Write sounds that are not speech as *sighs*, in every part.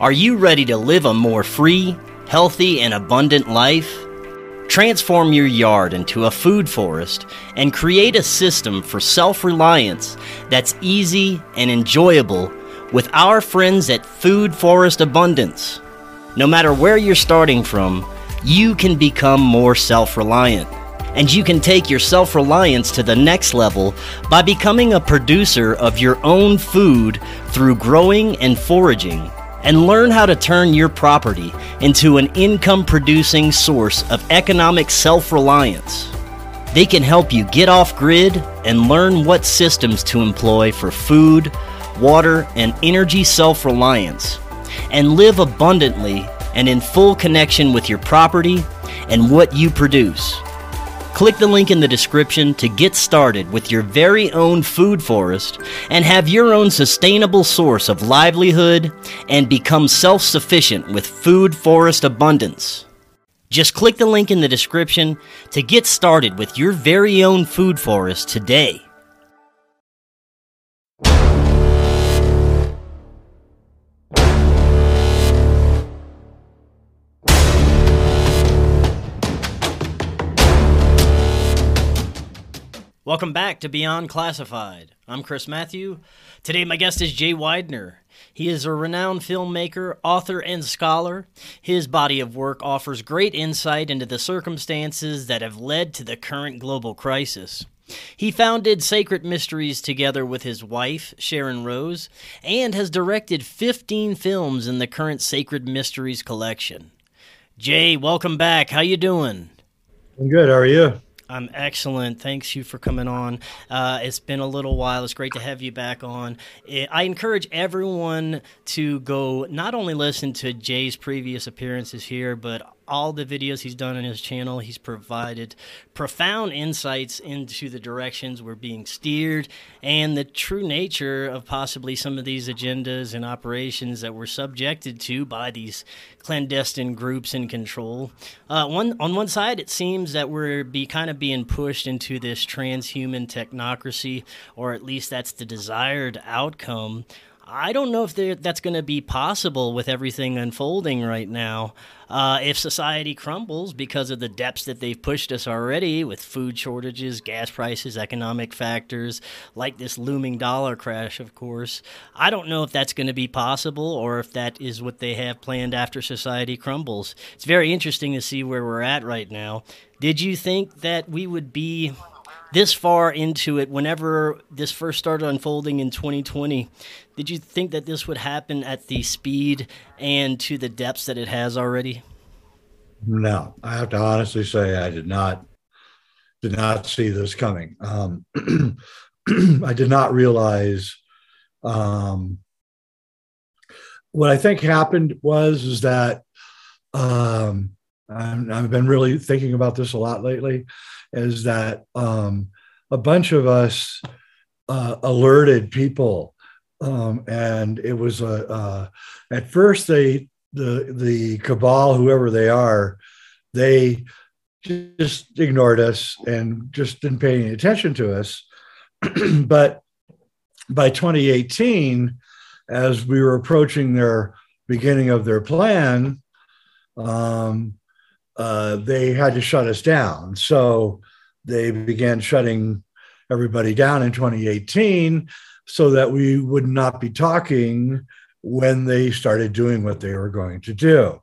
Are you ready to live a more free, healthy, and abundant life? Transform your yard into a food forest and create a system for self reliance that's easy and enjoyable with our friends at Food Forest Abundance. No matter where you're starting from, you can become more self reliant. And you can take your self reliance to the next level by becoming a producer of your own food through growing and foraging. And learn how to turn your property into an income producing source of economic self reliance. They can help you get off grid and learn what systems to employ for food, water, and energy self reliance, and live abundantly and in full connection with your property and what you produce. Click the link in the description to get started with your very own food forest and have your own sustainable source of livelihood and become self sufficient with food forest abundance. Just click the link in the description to get started with your very own food forest today. Welcome back to Beyond Classified. I'm Chris Matthew. Today, my guest is Jay Weidner. He is a renowned filmmaker, author, and scholar. His body of work offers great insight into the circumstances that have led to the current global crisis. He founded Sacred Mysteries together with his wife, Sharon Rose, and has directed 15 films in the current Sacred Mysteries collection. Jay, welcome back. How you doing? I'm good. How are you? I'm excellent. Thanks you for coming on. Uh, it's been a little while. It's great to have you back on. I encourage everyone to go not only listen to Jay's previous appearances here, but all the videos he's done on his channel. He's provided profound insights into the directions we're being steered and the true nature of possibly some of these agendas and operations that we're subjected to by these clandestine groups in control. Uh, one on one side, it seems that we're be kind of being pushed into this transhuman technocracy, or at least that's the desired outcome. I don't know if that's going to be possible with everything unfolding right now. Uh, if society crumbles because of the depths that they've pushed us already with food shortages, gas prices, economic factors, like this looming dollar crash, of course, I don't know if that's going to be possible or if that is what they have planned after society crumbles. It's very interesting to see where we're at right now. Did you think that we would be this far into it, whenever this first started unfolding in 2020, did you think that this would happen at the speed and to the depths that it has already? No, I have to honestly say I did not did not see this coming. Um, *clears throat* I did not realize um, what I think happened was is that um, I've been really thinking about this a lot lately is that um, a bunch of us uh, alerted people, um, and it was a uh, at first they the the cabal, whoever they are, they just ignored us and just didn't pay any attention to us. *clears throat* but by 2018, as we were approaching their beginning of their plan, um, uh, they had to shut us down. So they began shutting everybody down in 2018 so that we would not be talking when they started doing what they were going to do.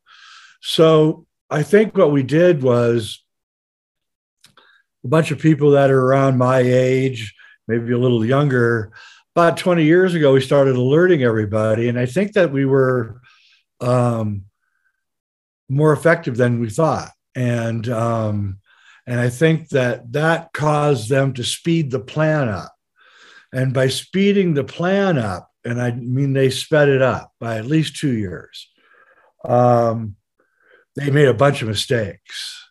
So I think what we did was a bunch of people that are around my age, maybe a little younger, about 20 years ago, we started alerting everybody. And I think that we were um, more effective than we thought. And um, and I think that that caused them to speed the plan up. And by speeding the plan up, and I mean they sped it up by at least two years, um, they made a bunch of mistakes.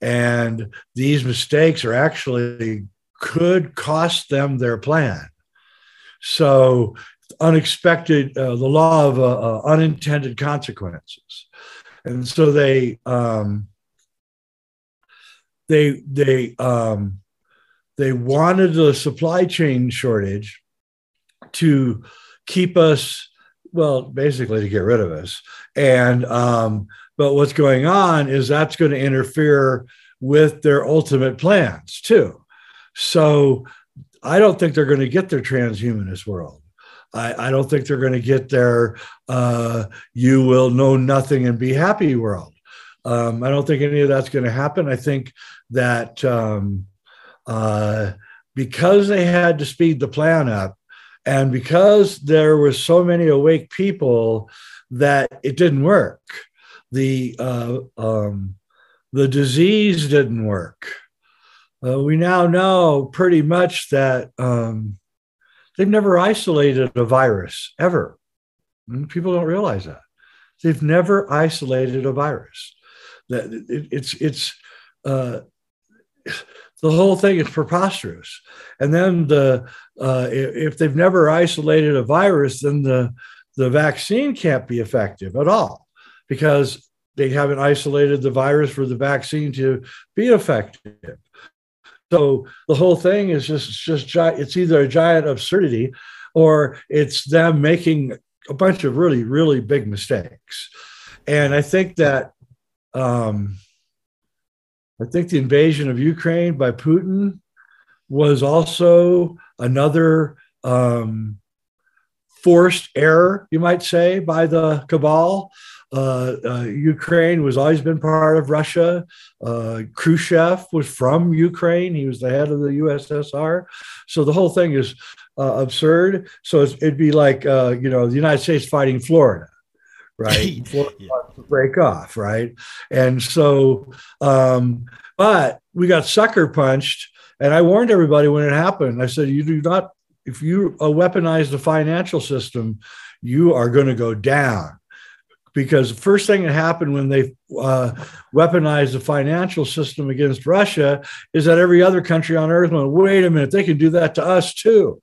And these mistakes are actually could cost them their plan. So unexpected, uh, the law of uh, uh, unintended consequences. And so they, um, they they um, they wanted the supply chain shortage to keep us well, basically to get rid of us. And um, but what's going on is that's going to interfere with their ultimate plans too. So I don't think they're going to get their transhumanist world. I, I don't think they're going to get their uh, you will know nothing and be happy world. Um, I don't think any of that's going to happen. I think that um, uh, because they had to speed the plan up, and because there were so many awake people that it didn't work, the uh, um, the disease didn't work. Uh, we now know pretty much that um, they've never isolated a virus ever. Hmm, people don't realize that they've never isolated a virus that it's it's uh, the whole thing is preposterous. And then the uh, if they've never isolated a virus, then the the vaccine can't be effective at all because they haven't isolated the virus for the vaccine to be effective. So the whole thing is just just it's either a giant absurdity or it's them making a bunch of really really big mistakes. And I think that um, I think the invasion of Ukraine by Putin was also another um, forced error, you might say, by the cabal. Uh, uh, Ukraine was always been part of Russia. Uh, Khrushchev was from Ukraine. He was the head of the USSR. So the whole thing is uh, absurd. So it'd be like, uh, you know, the United States fighting Florida right? *laughs* yeah. break off, right? And so, um, but we got sucker punched. And I warned everybody when it happened. I said, you do not, if you uh, weaponize the financial system, you are going to go down. Because the first thing that happened when they uh, weaponized the financial system against Russia is that every other country on earth went, wait a minute, they can do that to us too.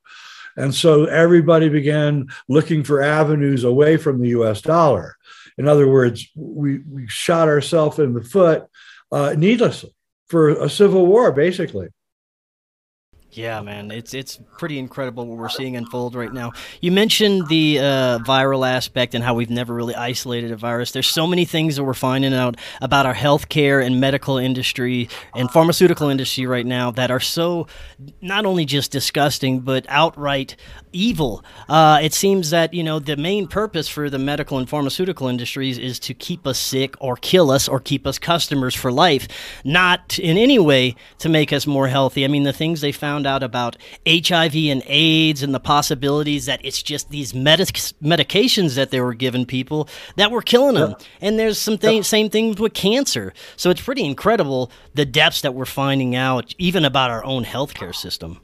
And so everybody began looking for avenues away from the US dollar. In other words, we, we shot ourselves in the foot uh, needlessly for a civil war, basically. Yeah, man, it's it's pretty incredible what we're seeing unfold right now. You mentioned the uh, viral aspect and how we've never really isolated a virus. There's so many things that we're finding out about our healthcare and medical industry and pharmaceutical industry right now that are so not only just disgusting but outright evil. Uh, it seems that you know the main purpose for the medical and pharmaceutical industries is to keep us sick or kill us or keep us customers for life, not in any way to make us more healthy. I mean, the things they found found out about HIV and AIDS and the possibilities that it's just these medic- medications that they were giving people that were killing them. Yep. And there's some yep. same things with cancer. So it's pretty incredible the depths that we're finding out, even about our own healthcare system.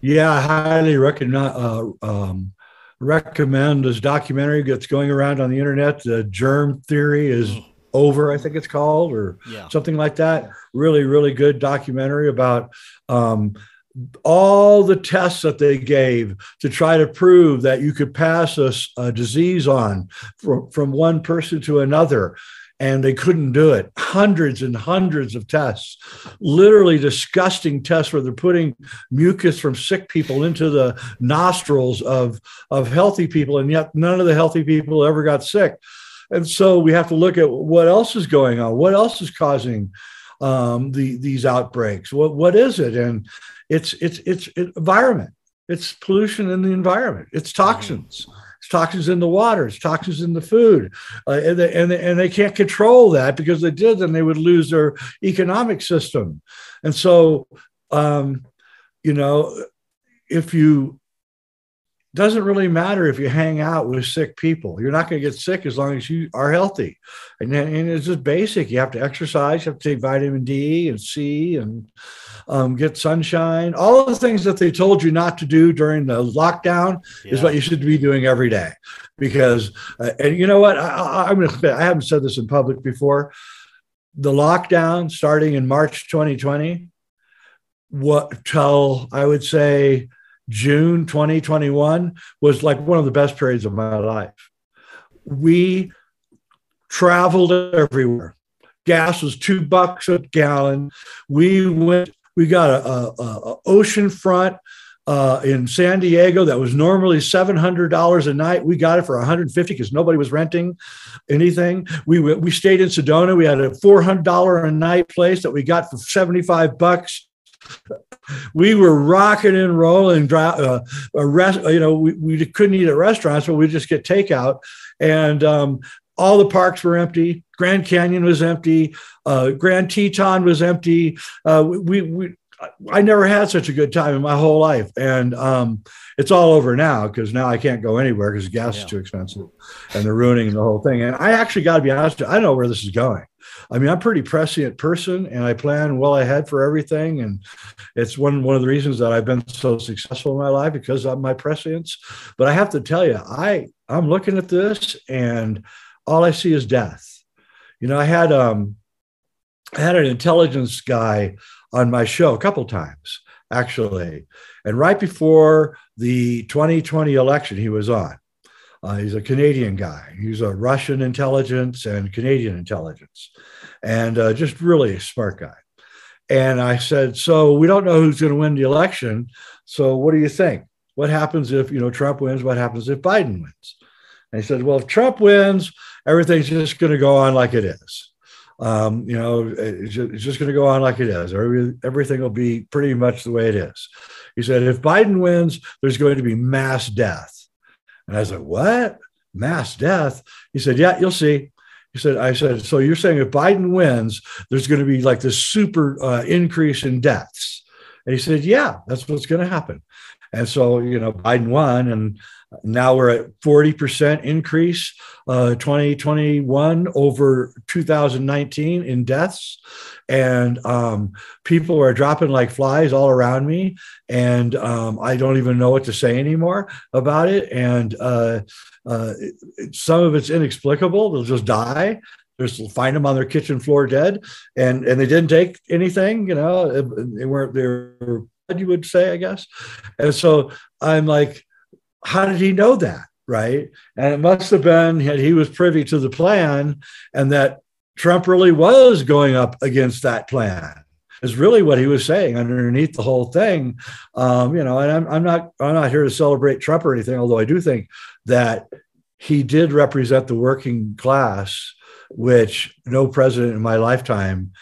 Yeah, I highly recommend, uh, um, recommend this documentary that's going around on the internet. The germ theory is. Mm over i think it's called or yeah. something like that really really good documentary about um, all the tests that they gave to try to prove that you could pass a, a disease on from, from one person to another and they couldn't do it. Hundreds and hundreds of tests, literally disgusting tests where they're putting mucus from sick people into the nostrils of, of healthy people, and yet none of the healthy people ever got sick. And so we have to look at what else is going on. What else is causing um, the, these outbreaks? What, what is it? And it's, it's, it's, environment. It's pollution in the environment. It's toxins. It's toxins in the water. It's toxins in the food. Uh, and, they, and, they, and they can't control that because they did, then they would lose their economic system. And so, um, you know, if you doesn't really matter if you hang out with sick people. You're not going to get sick as long as you are healthy. And, and it's just basic. You have to exercise, you have to take vitamin D and C and um, get sunshine. All the things that they told you not to do during the lockdown yeah. is what you should be doing every day. Because, uh, and you know what? I, I'm gonna, I haven't said this in public before. The lockdown starting in March 2020, what till I would say June 2021 was like one of the best periods of my life. We traveled everywhere. Gas was two bucks a gallon. We went, we got a, a, a ocean front uh, in San Diego that was normally $700 a night. We got it for 150 because nobody was renting anything. We, we stayed in Sedona. We had a $400 a night place that we got for 75 bucks. We were rocking and rolling. Uh, a rest, you know, we, we couldn't eat at restaurants, but we just get takeout. And um, all the parks were empty. Grand Canyon was empty. Uh, Grand Teton was empty. Uh, we, we, I never had such a good time in my whole life. And um, it's all over now because now I can't go anywhere because gas yeah. is too expensive and they're ruining the whole thing. And I actually got to be honest, you, I don't know where this is going. I mean, I'm a pretty prescient person and I plan well ahead for everything. And it's one, one of the reasons that I've been so successful in my life because of my prescience. But I have to tell you, I, I'm looking at this and all I see is death. You know, I had, um, I had an intelligence guy on my show a couple times actually. And right before the 2020 election, he was on. Uh, he's a Canadian guy. He's a Russian intelligence and Canadian intelligence, and uh, just really smart guy. And I said, "So we don't know who's going to win the election. So what do you think? What happens if you know Trump wins? What happens if Biden wins?" And he said, "Well, if Trump wins, everything's just going to go on like it is." Um, you know, it's just, going to go on like it is. Everything will be pretty much the way it is. He said, if Biden wins, there's going to be mass death. And I was like, what? Mass death? He said, yeah, you'll see. He said, I said, so you're saying if Biden wins, there's going to be like this super uh, increase in deaths. And he said, yeah, that's what's going to happen. And so, you know, Biden won, and now we're at 40% increase uh, 2021 over 2019 in deaths. And um, people are dropping like flies all around me. And um, I don't even know what to say anymore about it. And uh, uh, some of it's inexplicable. They'll just die. Just find them on their kitchen floor dead, and and they didn't take anything. You know, they weren't. They you would say, I guess. And so I'm like, how did he know that? Right. And it must have been he was privy to the plan and that Trump really was going up against that plan is really what he was saying underneath the whole thing. Um, you know, and I'm, I'm not I'm not here to celebrate Trump or anything, although I do think that he did represent the working class, which no president in my lifetime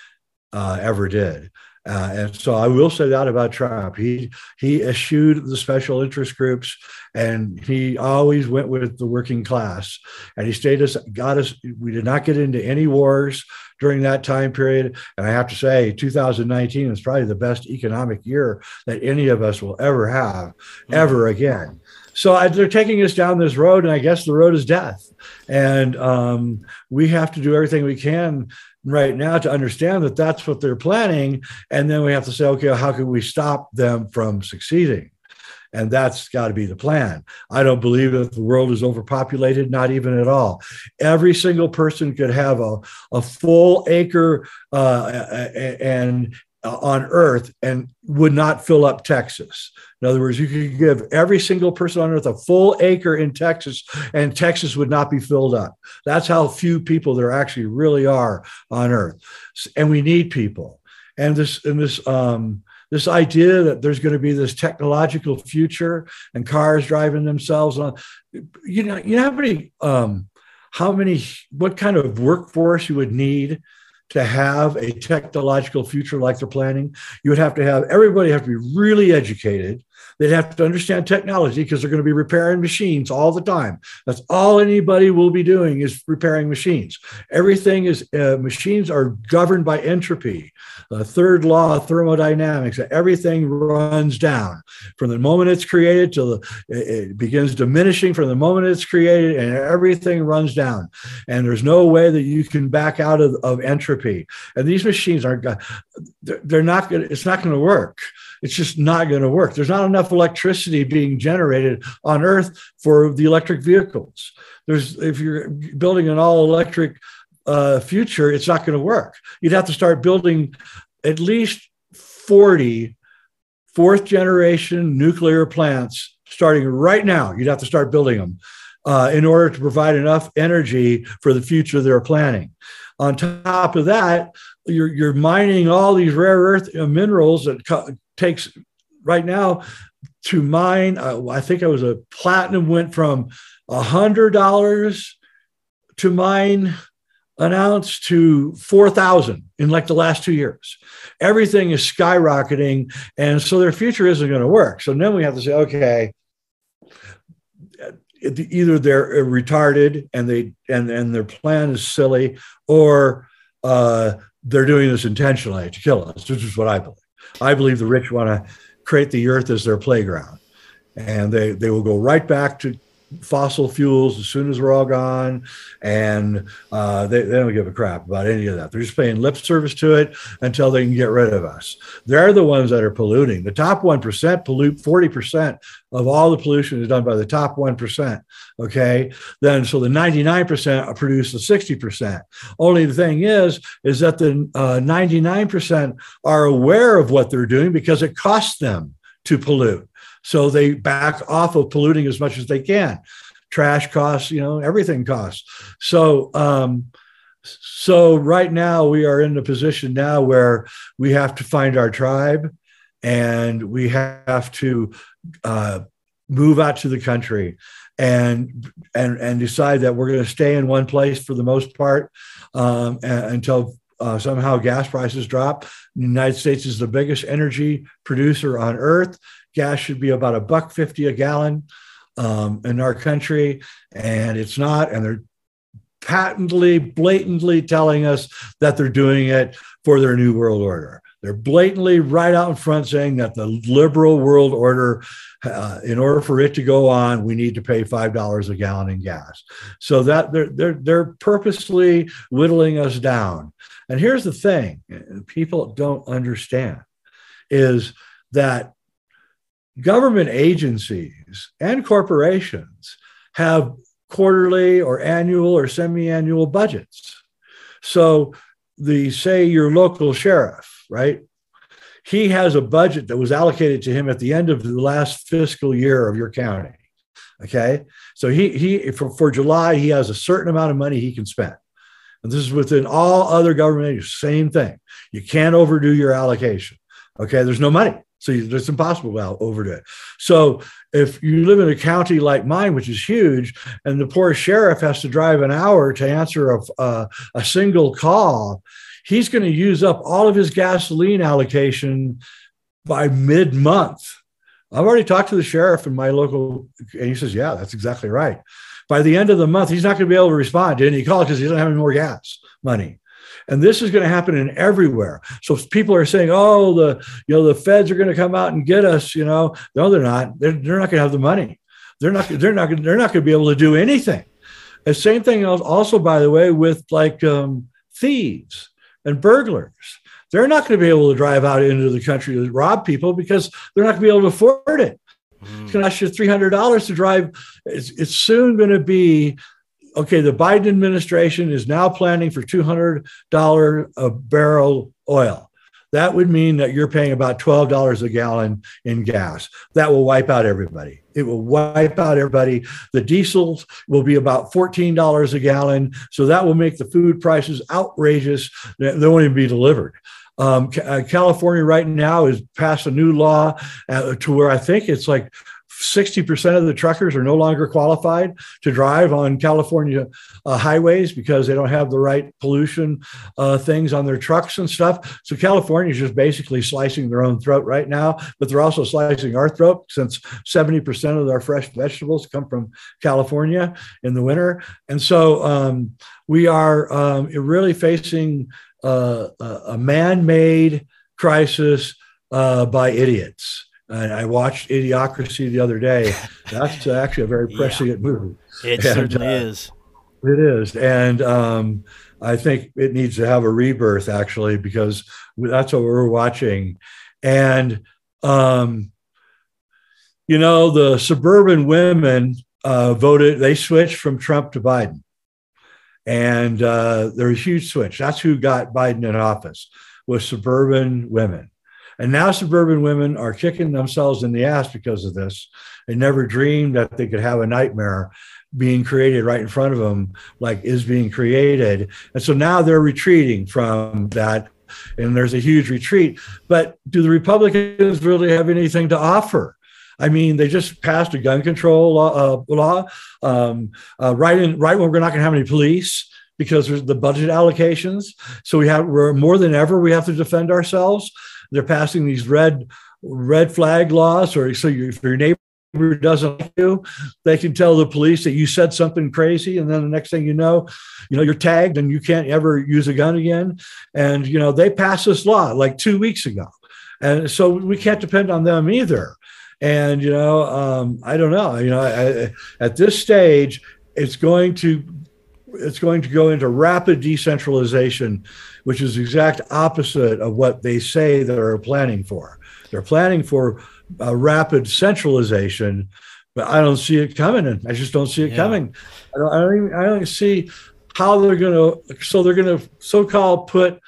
uh, ever did. Uh, and so I will say that about Trump. He he eschewed the special interest groups, and he always went with the working class. And he stayed us, got us. We did not get into any wars during that time period. And I have to say, 2019 is probably the best economic year that any of us will ever have, mm-hmm. ever again. So I, they're taking us down this road, and I guess the road is death. And um, we have to do everything we can right now to understand that that's what they're planning. And then we have to say, okay, how can we stop them from succeeding? And that's got to be the plan. I don't believe that the world is overpopulated, not even at all. Every single person could have a, a full acre uh, and uh, on earth and would not fill up Texas. In other words, you could give every single person on earth a full acre in Texas, and Texas would not be filled up. That's how few people there actually really are on earth. And we need people. And this and this um, this idea that there's going to be this technological future and cars driving themselves on, you know, you know how many um, how many what kind of workforce you would need to have a technological future like they're planning, you would have to have everybody have to be really educated. They'd have to understand technology because they're going to be repairing machines all the time. That's all anybody will be doing is repairing machines. Everything is uh, machines are governed by entropy, the third law of thermodynamics. Everything runs down from the moment it's created till the, it begins diminishing from the moment it's created, and everything runs down. And there's no way that you can back out of, of entropy. And these machines aren't. They're not going. It's not going to work. It's just not going to work. There's not enough electricity being generated on Earth for the electric vehicles. There's if you're building an all electric uh, future, it's not going to work. You'd have to start building at least 40 fourth generation nuclear plants starting right now. You'd have to start building them uh, in order to provide enough energy for the future they're planning. On top of that, you're, you're mining all these rare earth minerals that takes right now to mine, uh, I think I was a platinum went from a hundred dollars to mine an ounce to 4,000 in like the last two years. Everything is skyrocketing. And so their future isn't going to work. So then we have to say, okay, either they're retarded and they and, and their plan is silly or uh, they're doing this intentionally to kill us, which is what I believe. I believe the rich want to create the earth as their playground. And they, they will go right back to fossil fuels as soon as we're all gone. And uh, they, they don't give a crap about any of that. They're just paying lip service to it until they can get rid of us. They're the ones that are polluting. The top 1% pollute 40% of all the pollution is done by the top 1%. Okay. Then, so the 99% produce the 60%. Only the thing is, is that the uh, 99% are aware of what they're doing because it costs them to pollute. So they back off of polluting as much as they can. Trash costs, you know, everything costs. So, um, so right now we are in a position now where we have to find our tribe, and we have to uh, move out to the country and and and decide that we're going to stay in one place for the most part um, until uh, somehow gas prices drop. The United States is the biggest energy producer on earth gas should be about a buck 50 a gallon um, in our country, and it's not. And they're patently, blatantly telling us that they're doing it for their new world order. They're blatantly right out in front saying that the liberal world order, uh, in order for it to go on, we need to pay five dollars a gallon in gas. So that they're they're they're purposely whittling us down. And here's the thing: people don't understand is that government agencies and corporations have quarterly or annual or semi-annual budgets. So the say your local sheriff, right? He has a budget that was allocated to him at the end of the last fiscal year of your county. Okay. So he he for, for July, he has a certain amount of money he can spend. And this is within all other government agencies, same thing. You can't overdo your allocation. Okay, there's no money. So it's impossible to overdo it. So if you live in a county like mine, which is huge, and the poor sheriff has to drive an hour to answer a, a, a single call, he's going to use up all of his gasoline allocation by mid month. I've already talked to the sheriff in my local, and he says, Yeah, that's exactly right. By the end of the month, he's not going to be able to respond to any call because he doesn't have any more gas money. And this is going to happen in everywhere. So people are saying, oh, the you know the feds are going to come out and get us. You know, no, they're not. They're, they're not going to have the money. They're not. They're not. They're not going to be able to do anything. The same thing also, by the way, with like um, thieves and burglars. They're not going to be able to drive out into the country to rob people because they're not going to be able to afford it. Mm. It's going to cost you three hundred dollars to drive. It's, it's soon going to be okay, the Biden administration is now planning for $200 a barrel oil. That would mean that you're paying about $12 a gallon in gas. That will wipe out everybody. It will wipe out everybody. The diesels will be about $14 a gallon. So that will make the food prices outrageous. They won't even be delivered. Um, uh, California right now has passed a new law uh, to where I think it's like 60% of the truckers are no longer qualified to drive on California uh, highways because they don't have the right pollution uh, things on their trucks and stuff. So California is just basically slicing their own throat right now, but they're also slicing our throat since 70% of our fresh vegetables come from California in the winter. And so um, we are um, really facing uh, a man made crisis uh, by idiots. And I watched Idiocracy the other day. That's actually a very *laughs* prescient yeah. movie. It and, certainly uh, is. It is, and um, I think it needs to have a rebirth actually because that's what we're watching. And um, you know, the suburban women uh, voted; they switched from Trump to Biden, and uh, there's a huge switch. That's who got Biden in office was suburban women. And now suburban women are kicking themselves in the ass because of this. They never dreamed that they could have a nightmare being created right in front of them, like is being created. And so now they're retreating from that. And there's a huge retreat. But do the Republicans really have anything to offer? I mean, they just passed a gun control law, uh, law um, uh, right in right when we're not going to have any police because there's the budget allocations. So we have we're more than ever we have to defend ourselves. They're passing these red red flag laws, or so you, if your neighbor doesn't like you, they can tell the police that you said something crazy, and then the next thing you know, you know you're tagged and you can't ever use a gun again. And you know they passed this law like two weeks ago, and so we can't depend on them either. And you know, um, I don't know. You know, I, at this stage, it's going to it's going to go into rapid decentralization, which is the exact opposite of what they say they're planning for. They're planning for a rapid centralization, but I don't see it coming. I just don't see it yeah. coming. I don't, I don't, even, I don't see how they're going to. So they're going to so-called put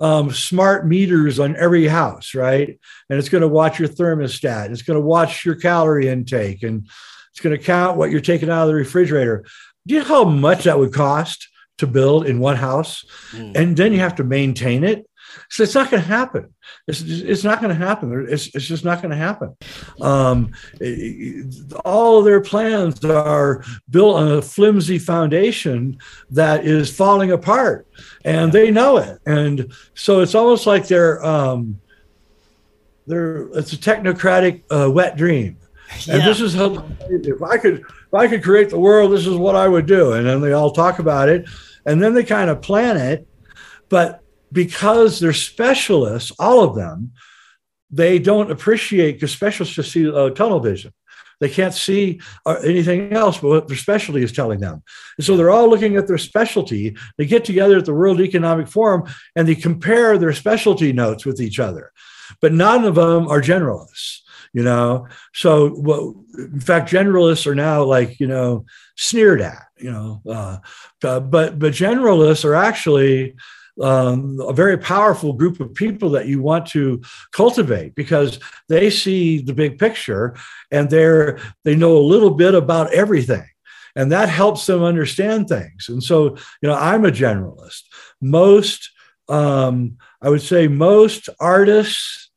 um, smart meters on every house, right? And it's going to watch your thermostat. It's going to watch your calorie intake, and it's going to count what you're taking out of the refrigerator. Do you know how much that would cost to build in one house? Mm. And then you have to maintain it. So it's not going to happen. It's, it's not going to happen. It's, it's just not going to happen. Um, all their plans are built on a flimsy foundation that is falling apart, and they know it. And so it's almost like they're um, they're it's a technocratic uh, wet dream. *laughs* And this is how if I could if I could create the world, this is what I would do. And then they all talk about it, and then they kind of plan it. But because they're specialists, all of them, they don't appreciate because specialists just see uh, tunnel vision. They can't see uh, anything else but what their specialty is telling them. And so they're all looking at their specialty. They get together at the World Economic Forum and they compare their specialty notes with each other. But none of them are generalists, you know. So, well, in fact, generalists are now like, you know, sneered at, you know. Uh, uh, but but generalists are actually um, a very powerful group of people that you want to cultivate because they see the big picture and they're they know a little bit about everything and that helps them understand things and so you know i'm a generalist most um, i would say most artists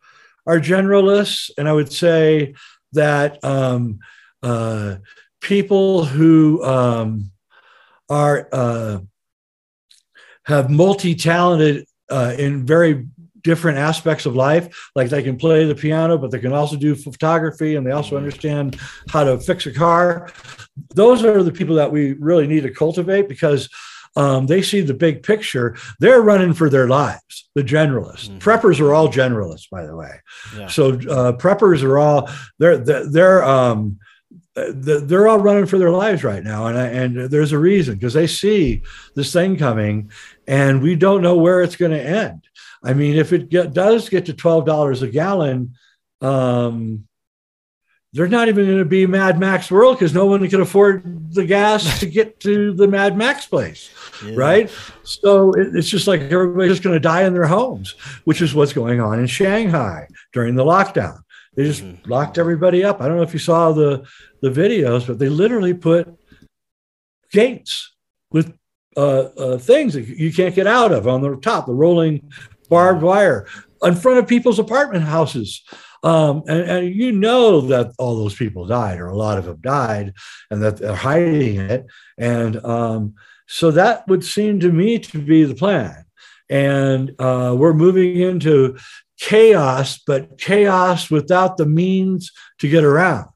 are generalists and i would say that um, uh, people who um, are uh, have multi-talented uh, in very different aspects of life. Like they can play the piano, but they can also do photography and they also understand how to fix a car. Those are the people that we really need to cultivate because um, they see the big picture. They're running for their lives. The generalists, mm-hmm. preppers are all generalists, by the way. Yeah. So uh, preppers are all they're they're, they're um, they're all running for their lives right now, and and there's a reason because they see this thing coming, and we don't know where it's going to end. I mean, if it get, does get to twelve dollars a gallon, um, there's not even going to be Mad Max World because no one can afford the gas *laughs* to get to the Mad Max place, yeah. right? So it, it's just like everybody's just going to die in their homes, which is what's going on in Shanghai during the lockdown. They just mm-hmm. locked everybody up. I don't know if you saw the the videos, but they literally put gates with uh, uh, things that you can't get out of on the top, the rolling barbed wire in front of people's apartment houses. Um, and, and, you know that all those people died, or a lot of them died, and that they're hiding it. And um, so that would seem to me to be the plan. And uh, we're moving into chaos, but chaos without the means to get around.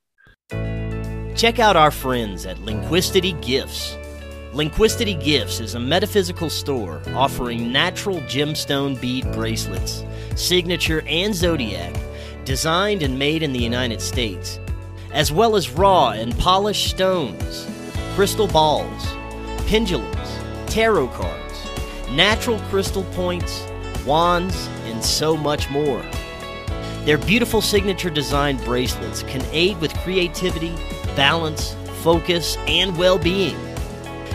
Check out our friends at Lindquistity Gifts. Lindquistity Gifts is a metaphysical store offering natural gemstone bead bracelets, signature and zodiac, designed and made in the United States, as well as raw and polished stones, crystal balls, pendulums, tarot cards, natural crystal points, wands, and so much more. Their beautiful signature designed bracelets can aid with creativity, balance, focus, and well being.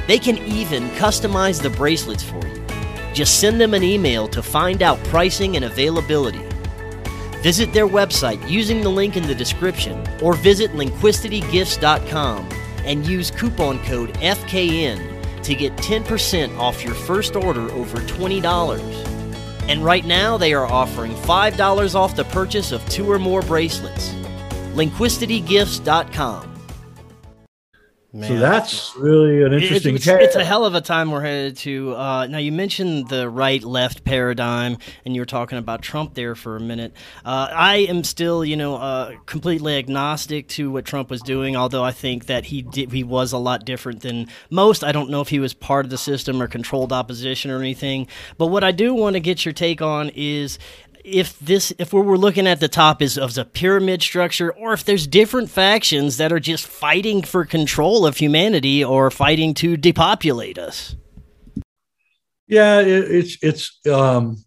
They can even customize the bracelets for you. Just send them an email to find out pricing and availability. Visit their website using the link in the description or visit lindquistitygifts.com and use coupon code FKN to get 10% off your first order over $20. And right now, they are offering $5 off the purchase of two or more bracelets. lindquistitygifts.com. Man. So that's really an interesting. It's, it's, a hell of a time we're headed to. Uh, now you mentioned the right-left paradigm, and you were talking about Trump there for a minute. Uh, I am still, you know, uh, completely agnostic to what Trump was doing. Although I think that he did, he was a lot different than most. I don't know if he was part of the system or controlled opposition or anything. But what I do want to get your take on is if this if what we're looking at the top is of the pyramid structure or if there's different factions that are just fighting for control of humanity or fighting to depopulate us. Yeah it, it's it's um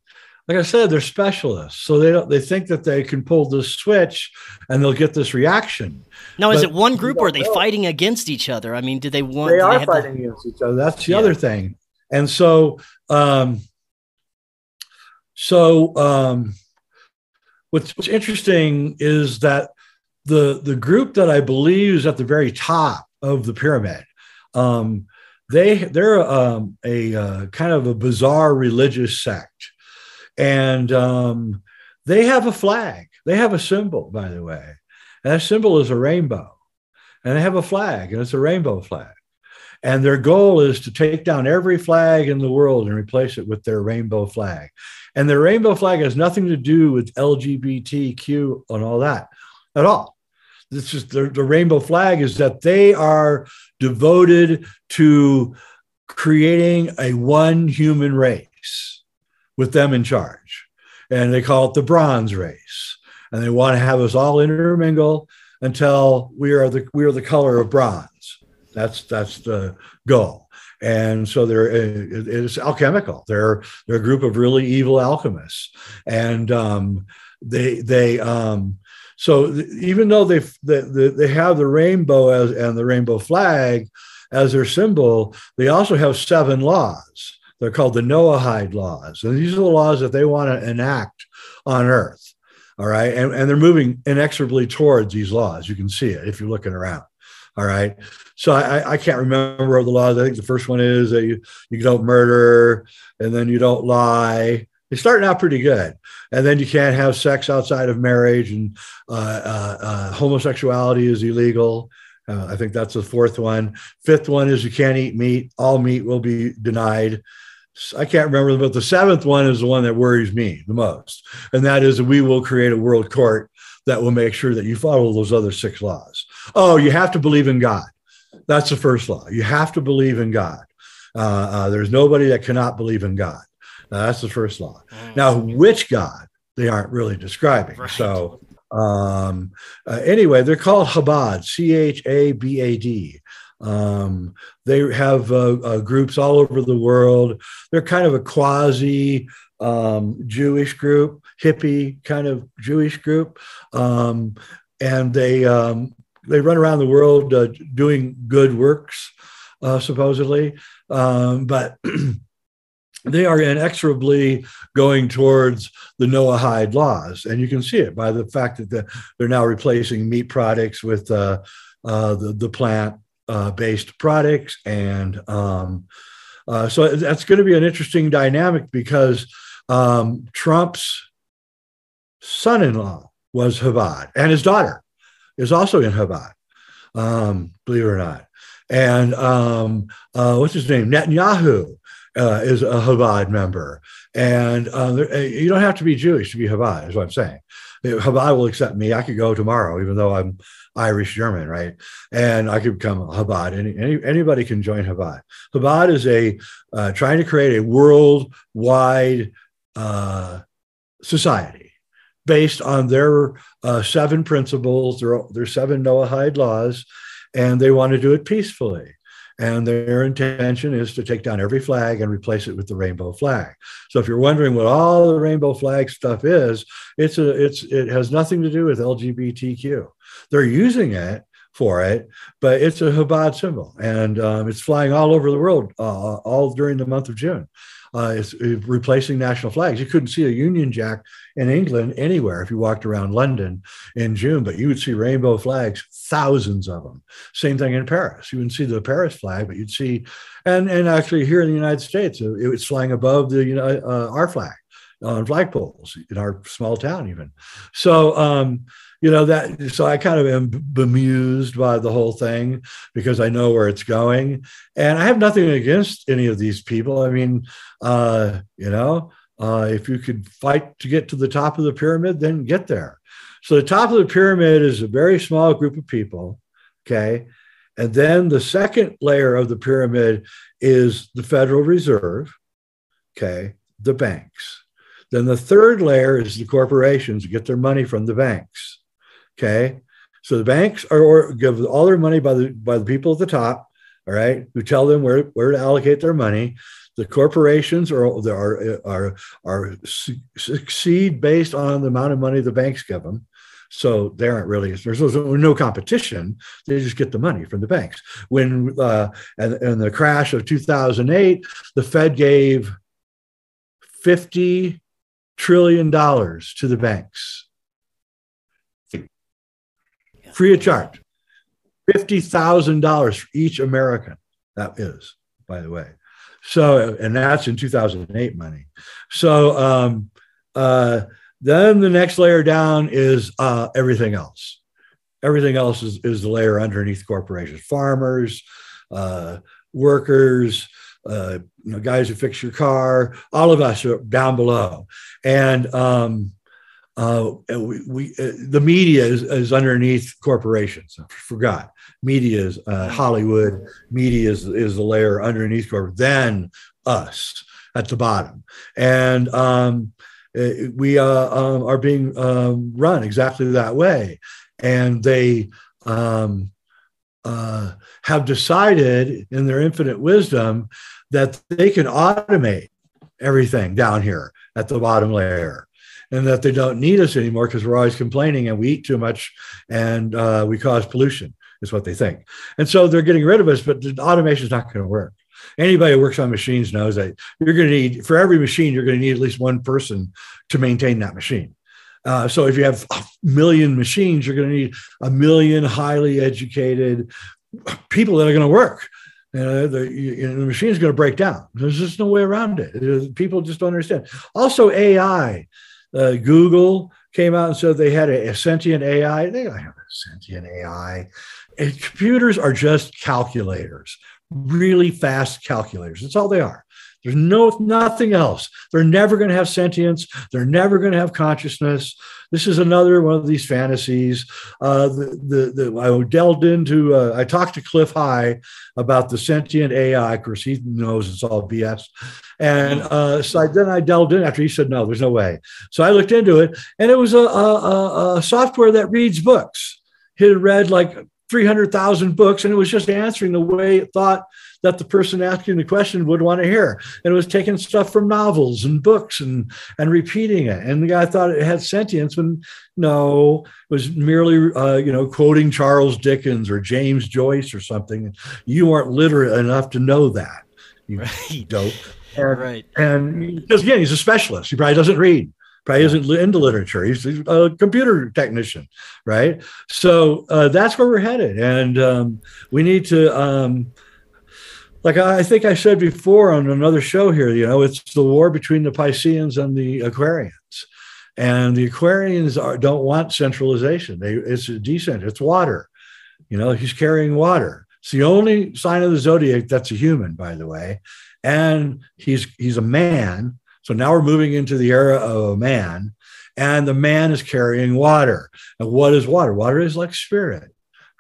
like i said they're specialists. So they don't they think that they can pull this switch and they'll get this reaction. Now but is it one group or are they know. fighting against each other? I mean do they want they are they fighting the... against each other. That's the yeah. other thing. And so um so um, what's, what's interesting is that the the group that I believe is at the very top of the pyramid, um, they they're um, a uh, kind of a bizarre religious sect, and um, they have a flag. They have a symbol, by the way, and that symbol is a rainbow, and they have a flag, and it's a rainbow flag. And their goal is to take down every flag in the world and replace it with their rainbow flag. And the rainbow flag has nothing to do with LGBTQ and all that at all. This is the, the rainbow flag is that they are devoted to creating a one human race with them in charge. And they call it the bronze race. And they want to have us all intermingle until we are the we are the color of bronze. That's that's the goal and so they're it's alchemical. They're they're a group of really evil alchemists, and um, they they um, so even though they they they have the rainbow as and the rainbow flag as their symbol, they also have seven laws. They're called the Noahide laws, and these are the laws that they want to enact on Earth. All right, and, and they're moving inexorably towards these laws. You can see it if you're looking around. All right. So I, I can't remember the laws. I think the first one is that you, you don't murder and then you don't lie. They're starting out pretty good. And then you can't have sex outside of marriage and uh, uh, uh, homosexuality is illegal. Uh, I think that's the fourth one. Fifth one is you can't eat meat. All meat will be denied. I can't remember, but the seventh one is the one that worries me the most. And that is that we will create a world court that will make sure that you follow those other six laws. Oh, you have to believe in God. That's the first law. You have to believe in God. Uh, uh, there's nobody that cannot believe in God. Uh, that's the first law. Mm. Now, which God they aren't really describing. Right. So, um, uh, anyway, they're called Chabad, C H A B A D. Um, they have uh, uh, groups all over the world. They're kind of a quasi um, Jewish group, hippie kind of Jewish group, um, and they um, they run around the world uh, doing good works, uh, supposedly, um, but. *clears throat* they are inexorably going towards the Noahide laws, and you can see it by the fact that the, they're now replacing meat products with uh, uh the the plant uh, based products, and um, uh, so that's going to be an interesting dynamic because um, Trump's son in law was Chabad, and his daughter is also in Chabad, um, believe it or not. And um, uh, what's his name? Netanyahu uh, is a Chabad member. And uh, there, uh, you don't have to be Jewish to be Chabad, is what I'm saying. Chabad will accept me. I could go tomorrow, even though I'm Irish German, right? And I could become Chabad. Any, any, anybody can join Chabad. Chabad is a uh, trying to create a worldwide uh, society based on their uh, seven principles, their, their seven Noahide laws, and they want to do it peacefully. And their intention is to take down every flag and replace it with the rainbow flag. So if you're wondering what all the rainbow flag stuff is, it's a it's it has nothing to do with LGBTQ. They're using it for it, but it's a Chabad symbol, and um, it's flying all over the world uh, all during the month of June uh, is, replacing national flags. You couldn't see a Union Jack in England anywhere if you walked around London in June, but you would see rainbow flags, thousands of them. Same thing in Paris. You wouldn't see the Paris flag, but you'd see, and and actually here in the United States, it was flying above the you know uh, our flag on flagpoles in our small town even. So um, you know that so i kind of am bemused by the whole thing because i know where it's going. And i have nothing against any of these people. I mean uh you know uh if you could fight to get to the top of the pyramid then get there. So the top of the pyramid is a very small group of people okay? And then the second layer of the pyramid is the federal reserve okay? The banks. Then the third layer is the corporations get their money from the banks. Okay. So the banks are or give all their money by the by the people at the top, all right, who tell them where, where to allocate their money. The corporations are are are are succeed based on the amount of money the banks give them. So they aren't really there's no competition. They just get the money from the banks. When uh, and, and the crash of 2008, the Fed gave 50 trillion dollars to the banks. Free of charge. $50,000 for each American. That is, by the way. So, and that's in 2008 money. So, um, uh, then the next layer down is uh, everything else. Everything else is, is the layer underneath corporations, farmers, uh, workers, uh, you know, guys who fix your car, all of us are down below. And um, uh, we, we uh, the media is, is, underneath corporations. I forgot. Media is uh, Hollywood. Media is, is the layer underneath corporate. Then us at the bottom. And um, uh, we uh, um, are being um, run exactly that way. And they um, uh, have decided in their infinite wisdom that they can automate everything down here at the bottom layer and that they don't need us anymore because we're always complaining and we eat too much and uh, we cause pollution is what they think and so they're getting rid of us but automation is not going to work anybody who works on machines knows that you're going to need for every machine you're going to need at least one person to maintain that machine uh, so if you have a million machines, you're going to need a million highly educated people that are going to work. You the, you know, the machine is going to break down. There's just no way around it. People just don't understand. Also, AI. Uh, Google came out and said they had a, a sentient AI. They don't have a sentient AI. And computers are just calculators, really fast calculators. That's all they are. There's no nothing else. They're never going to have sentience. They're never going to have consciousness. This is another one of these fantasies. Uh, the, the, the, I delved into. Uh, I talked to Cliff High about the sentient AI. Of course, he knows it's all BS. And uh, so I, then I delved in after he said no, there's no way. So I looked into it, and it was a, a, a software that reads books. It had read like 300,000 books, and it was just answering the way it thought that the person asking the question would want to hear. And it was taking stuff from novels and books and and repeating it. And the guy thought it had sentience when no, it was merely uh, you know quoting Charles Dickens or James Joyce or something. You aren't literate enough to know that. You right. dope. And, right. And because again, he's a specialist. He probably doesn't read probably isn't into literature. He's a computer technician, right? So uh, that's where we're headed, and um, we need to um, like I think I said before on another show here, you know, it's the war between the Pisceans and the Aquarians. And the Aquarians are, don't want centralization. They, it's a descent, it's water. You know, he's carrying water. It's the only sign of the zodiac that's a human, by the way. And he's he's a man. So now we're moving into the era of a man. And the man is carrying water. And what is water? Water is like spirit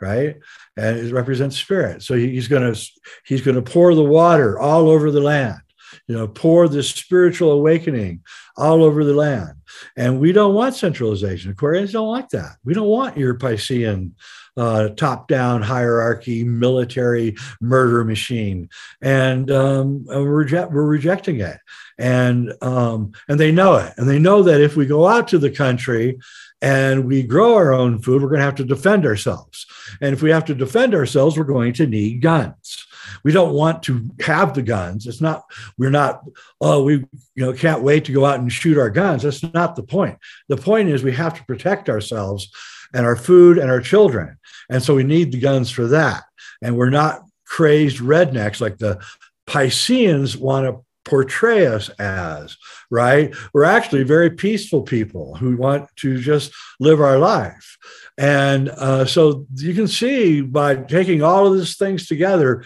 right? And it represents spirit. So he's going to he's going to pour the water all over the land. You know, pour this spiritual awakening all over the land. And we don't want centralization. Aquarians don't like that. We don't want your Piscean uh, top-down hierarchy, military murder machine, and, um, we're, we're rejecting it. And um, and they know it, and they know that if we go out to the country and we grow our own food, we're going to have to defend ourselves. And if we have to defend ourselves, we're going to need guns. We don't want to have the guns. It's not, we're not, oh, we you know can't wait to go out and shoot our guns. That's not the point. The point is we have to protect ourselves and our food and our children. And so we need the guns for that. And we're not crazed rednecks like the Pisceans want to portray us as, right? We're actually very peaceful people who want to just live our life. And uh, so you can see by taking all of these things together,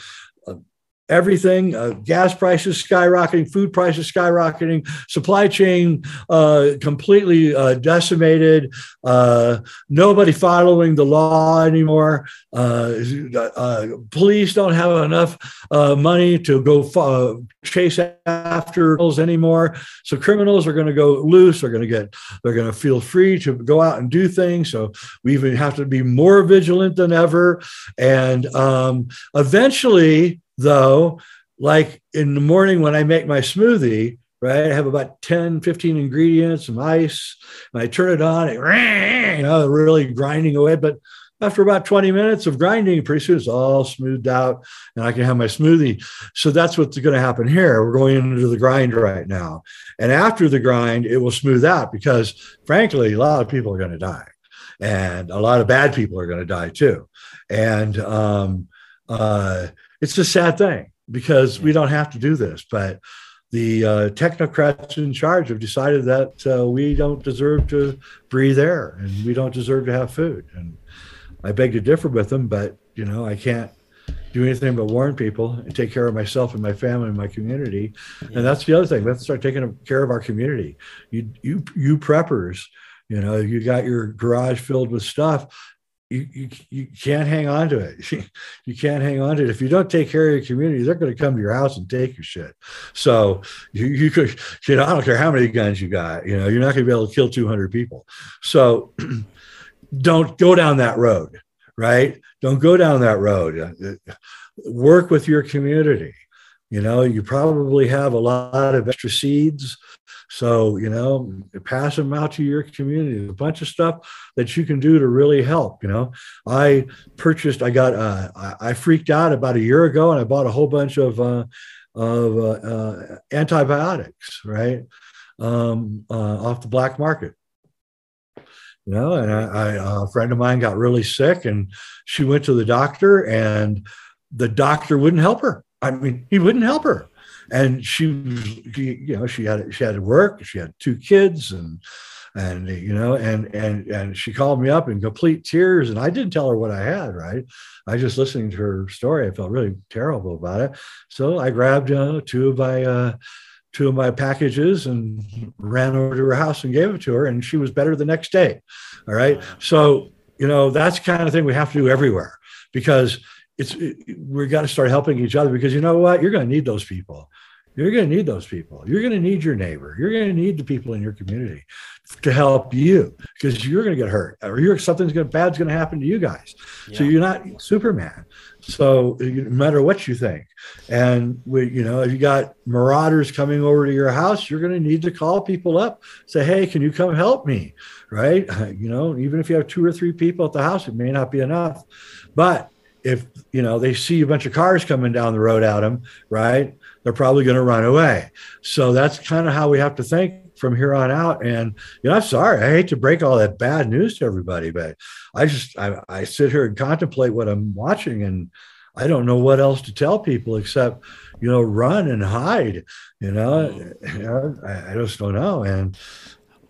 everything. Uh, gas prices skyrocketing food prices skyrocketing supply chain uh, completely uh, decimated. Uh, nobody following the law anymore. Uh, uh, police don't have enough money to go chase after criminals anymore. So criminals are going to go loose. They're going to get they're going to feel free to go out and do things. So we even have to be more vigilant than ever. And um, eventually though, like in the morning when I make my smoothie, right, I have about 10, 15 ingredients, some ice, and I turn it on, it, you know, really grinding away. But after about 20 minutes of grinding, pretty soon it's all smoothed out and I can have my smoothie. So that's what's going to happen here. We're going into the grind right now. And after the grind, it will smooth out because, frankly, a lot of people are going to die. And a lot of bad people are going to die too. And um, uh, it's a sad thing because we don't have to do this, but the uh, technocrats in charge have decided that uh, we don't deserve to breathe air and we don't deserve to have food. And I beg to differ with them, but you know, I can't do anything but warn people and take care of myself and my family and my community. Yeah. And that's the other thing. Let's start taking care of our community. You, you, you preppers, you know, you got your garage filled with stuff you, you, you can't hang on to it. *laughs* you can't hang on to it. If you don't take care of your community, they're going to come to your house and take your shit. So you, you could, you know, I don't care how many guns you got, you know, you're not going to be able to kill 200 people. So *clears throat* don't go down that road, right? Don't go down that road. Work with your community. You know, you probably have a lot of extra seeds so, you know, pass them out to your community. a bunch of stuff that you can do to really help. You know, I purchased, I got, uh, I freaked out about a year ago and I bought a whole bunch of, uh, of uh, uh antibiotics, right? Um, uh, off the black market. You know, and I, I, a friend of mine got really sick and she went to the doctor and the doctor wouldn't help her. I mean, he wouldn't help her and she, you know, she had she had to work. She had two kids, and and you know, and and and she called me up in complete tears, and I didn't tell her what I had. Right, I just listening to her story. I felt really terrible about it. So I grabbed uh, two of my. Uh, two of my packages and ran over to her house and gave it to her and she was better the next day all right so you know that's kind of thing we have to do everywhere because it's it, we got to start helping each other because you know what you're going to need those people you're going to need those people. You're going to need your neighbor. You're going to need the people in your community to help you because you're going to get hurt or you're something's going bad's going to happen to you guys. Yeah. So you're not Superman. So uh, no matter what you think, and we, you know, if you got marauders coming over to your house, you're going to need to call people up, say, "Hey, can you come help me?" Right? *laughs* You know, even if you have two or three people at the house, it may not be enough, but if you know they see a bunch of cars coming down the road at them, right? They're probably going to run away. So that's kind of how we have to think from here on out. And you know, I'm sorry, I hate to break all that bad news to everybody, but I just I, I sit here and contemplate what I'm watching, and I don't know what else to tell people except you know run and hide. You know, know mm. *laughs* I, I just don't know. And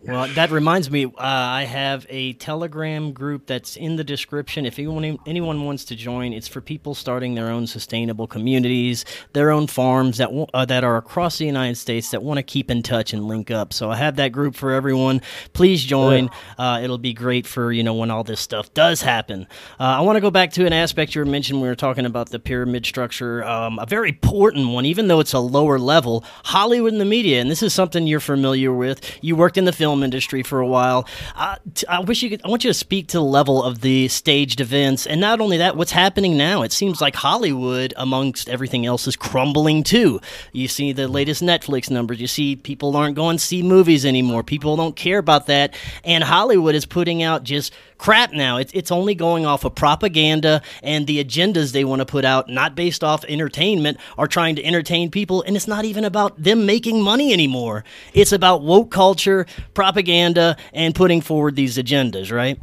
well, that reminds me, uh, I have a Telegram group that's in the description. If anyone, anyone wants to join, it's for people starting their own sustainable communities, their own farms that uh, that are across the United States that want to keep in touch and link up. So I have that group for everyone. Please join. Uh, it'll be great for you know when all this stuff does happen. Uh, I want to go back to an aspect you were mentioning. We were talking about the pyramid structure, um, a very important one, even though it's a lower level. Hollywood and the media, and this is something you're familiar with. You worked in the film film industry for a while. Uh, I wish you could. I want you to speak to the level of the staged events, and not only that, what's happening now. It seems like Hollywood, amongst everything else, is crumbling too. You see the latest Netflix numbers. You see people aren't going to see movies anymore. People don't care about that, and Hollywood is putting out just crap now. It's it's only going off of propaganda and the agendas they want to put out, not based off entertainment, are trying to entertain people, and it's not even about them making money anymore. It's about woke culture, propaganda, and putting forward these agendas, right?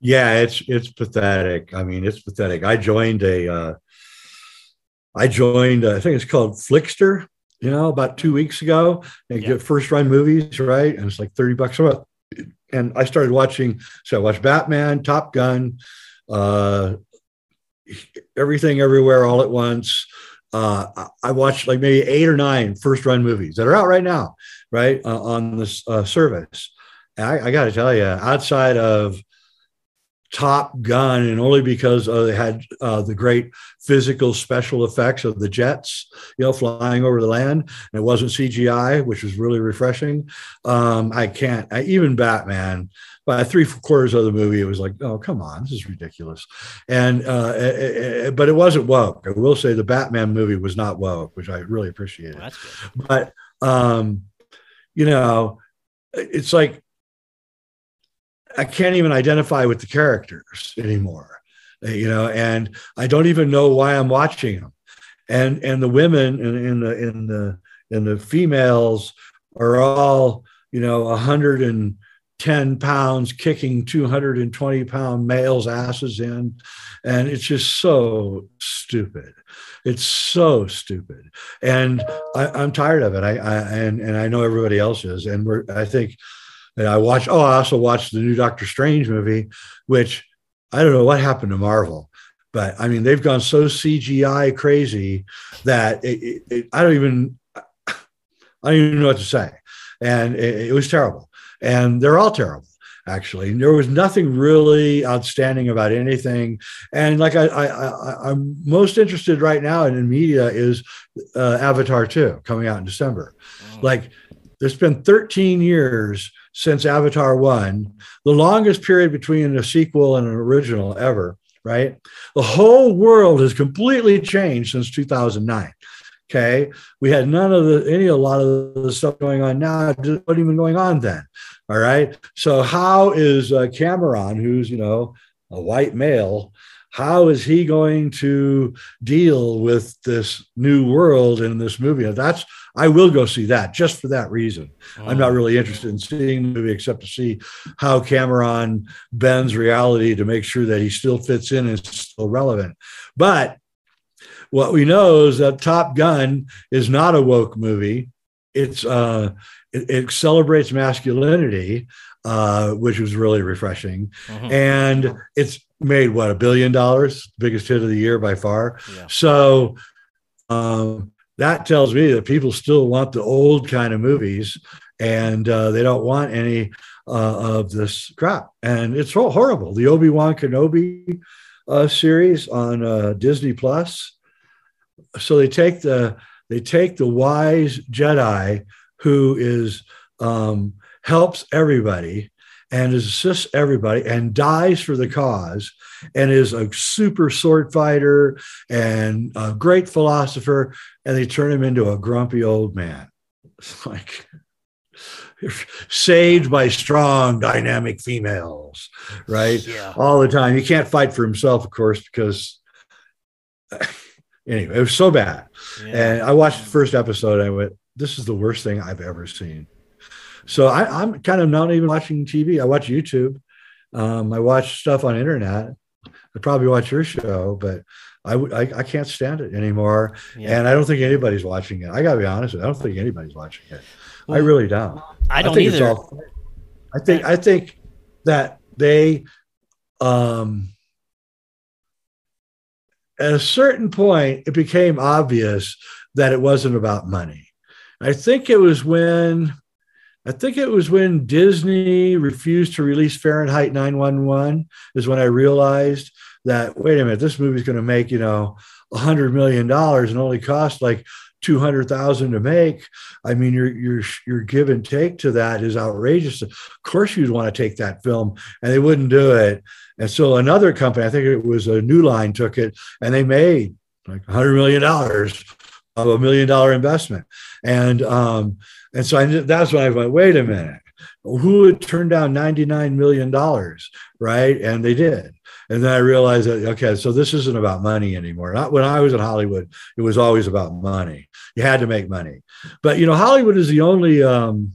Yeah, it's it's pathetic. I mean, it's pathetic. I joined a uh, I joined, uh, I think it's called Flixster, you know, about two weeks ago. And Yeah. get first run movies, right? And it's like 30 bucks a month. And I started watching, so I watched Batman, Top Gun, uh, everything everywhere all at once. Uh, I- watched like maybe eight or nine first run movies that are out right now, right? Uh, on this uh, service. I, I got to tell you, outside of Top Gun, and only because uh, they had uh, the great physical special effects of the jets, you know, flying over the land, and it wasn't CGI, which was really refreshing. Um, I can't. I, even Batman, by three quarters of the movie, it was like, oh, come on, this is ridiculous. And uh, eh, eh, eh, but it wasn't woke. I will say the Batman movie was not woke, which I really appreciated Well, but um you know it's like i can't even identify with the characters anymore you know and i don't even know why i'm watching them and and the women in, in the in the in the females are all you know 110 pounds kicking 220 pound males asses in and it's just so stupid it's so stupid and I, I'm tired of it. I, I and and I know everybody else is. And we're I think and I watch. Oh, I also watched the new Doctor Strange movie, which I don't know what happened to Marvel, but I mean they've gone so CGI crazy that it, it, it, I don't even I don't even know what to say. And it, was terrible. And they're all terrible actually. There was nothing really outstanding about anything. And like I, I, I I'm most interested right now in, media is uh, Avatar 2 coming out in December. Mm. Like there's been 13 years since Avatar 1, the longest period between a sequel and an original ever, right? The whole world has completely changed since 2009. Okay. We had none of the, any, a lot of the stuff going on now, wasn't even going on then. All right. So, how is uh, Cameron, who's, you know, a white male, how is he going to deal with this new world in this movie? That's, I will go see that just for that reason. I'm not really interested in seeing the movie except to see how Cameron bends reality to make sure that he still fits in and is still relevant. But what we know is that Top Gun is not a woke movie. It's uh, it, it celebrates masculinity, uh, which was really refreshing, Mhm. and it's made what a billion dollars, biggest hit of the year by far. Yeah. So um, that tells me that people still want the old kind of movies, and uh, they don't want any uh, of this crap. And it's horrible. The Obi Wan Kenobi uh, series on uh, Disney Plus. So they take the they take the wise Jedi who is um, helps everybody and assists everybody and dies for the cause and is a super sword fighter and a great philosopher and they turn him into a grumpy old man it's like saved by strong dynamic females right Yeah. all the time he can't fight for himself of course because *sighs* anyway it was so bad Yeah. and I watched the first episode. And I went, "This is the worst thing I've ever seen." So I, I'm kind of not even watching TV. I watch YouTube. Um, I watch stuff on internet. I probably watch your show, but I, would- I I can't stand it anymore. Yeah. And I don't think anybody's watching it. I got to be honest with you. I don't think anybody's watching it. I really don't. I don't think either. It's all, I think I think that they um at a certain point it became obvious that it wasn't about money. I think it was when I think it was when Disney refused to release Fahrenheit 911 is when I realized that wait a minute, this movie's going to make, you know, a hundred million dollars and only cost like 200,000 to make. I mean, your, your, your give and take to that is outrageous. Of course you'd want to take that film and they wouldn't do it. And so another company, I think it was a New Line took it and they made like hundred million dollars of a million dollar investment. And, um, and so I, that's when I went, wait a minute, who would turn down $99 million? Right. And they did. And then I realized that, okay, so this isn't about money anymore. Not when I was in Hollywood, it was always about money. You had to make money. But, you know, Hollywood is the only, um,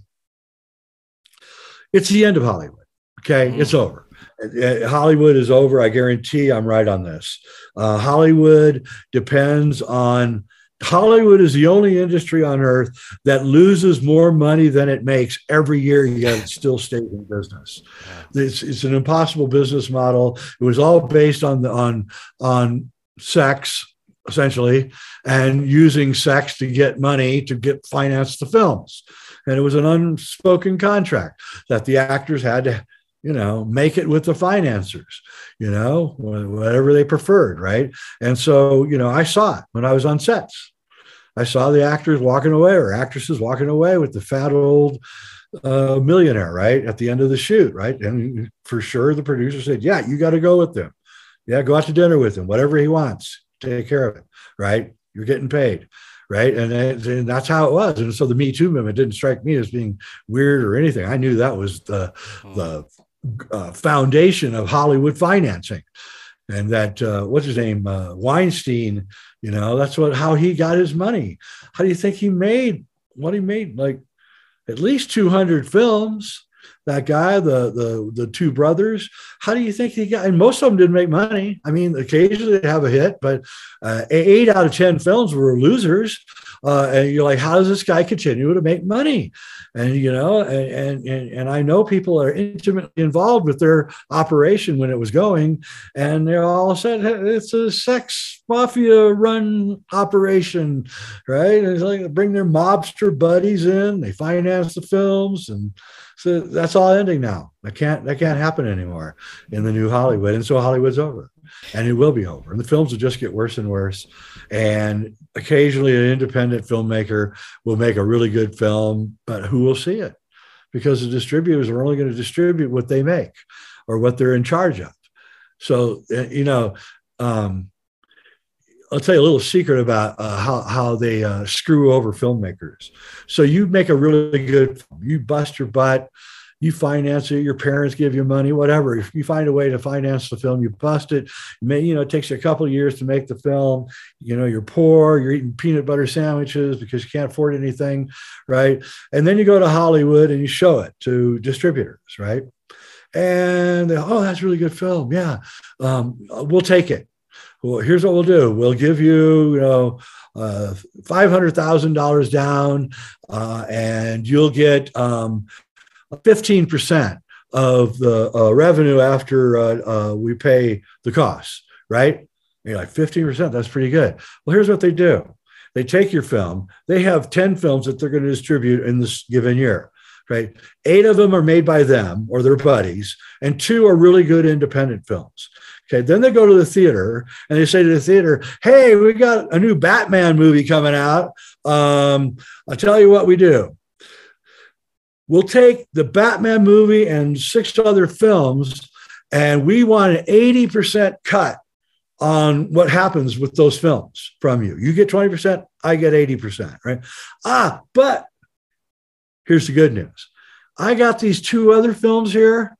it's the end of Hollywood. Okay. Mhm. It's over. Uh, Hollywood is over. I guarantee I'm right on this. Uh, Hollywood depends on Hollywood is the only industry on earth that loses more money than it makes every year, yet it still stays in business. It's, it's an impossible business model. It was all based on the, on on sex, essentially, and using sex to get money to get finance the films. And it was an unspoken contract that the actors had to you know, make it with the financiers, you know, whatever they preferred, right? And so, you know, I saw it when I was on sets. I saw the actors walking away or actresses walking away with the fat old uh, millionaire, right? At the end of the shoot, right? And for sure, the producer said, Yeah, you got to go with them. Yeah, go out to dinner with him, whatever he wants, take care of it, right? You're getting paid right? And, and, that's how it was. And so the Me Too movement didn't strike me as being weird or anything. I knew that was the the uh, foundation of Hollywood financing. And that uh, what's his name uh, Weinstein, you know, that's what how he got his money. How do you think he made what he made? Like at least two hundred films. That guy, the the the two brothers. How do you think he got? And most of them didn't make money. I mean, occasionally they have a hit, but uh, eight out of ten films were losers. Uh, and you're like, how does this guy continue to make money? And you know, and and and I know people are intimately involved with their operation when it was going, and they're all said it's a sex mafia run operation, right? And it's like bring their mobster buddies in, they finance the films, and so that's all ending now. That can't that can't happen anymore in the new Hollywood, and so Hollywood's over and it will be over. And the films will just get worse and worse. And occasionally, an independent filmmaker will make a really good film, but who will see it? Because the distributors are only going to distribute what they make or what they're in charge of. So, uh, you know, um, I'll tell you a little secret about uh, how how they uh, screw over filmmakers. So you make a really good, you bust your butt, you finance it, your parents give you money, whatever. If you find a way to finance the film, you bust it. May, you know, it takes you a couple of years to make the film. You know, you're poor, you're eating peanut butter sandwiches because you can't afford anything, right? And then you go to Hollywood and you show it to distributors, right? And they, oh, that's really good film. Yeah, um, we'll take it. Well, here's what we'll do. We'll give you, you know, uh, five hundred thousand dollars down, uh, and you'll get um, 15% of the uh, revenue after uh, uh, we pay the costs, right? And you're like, 15%, that's pretty good. Well, here's what they do they take your film, they have 10 films that they're going to distribute in this given year, right? Eight of them are made by them or their buddies, and two are really good independent films. Okay, then they go to the theater and they say to the theater, "Hey, we got a new Batman movie coming out. Um, I'll tell you what we do we'll take the Batman movie and six other films, and we want an 80% cut on what happens with those films from you. You get 20%, I get 80%, right? Ah, but here's the good news I got these two other films here,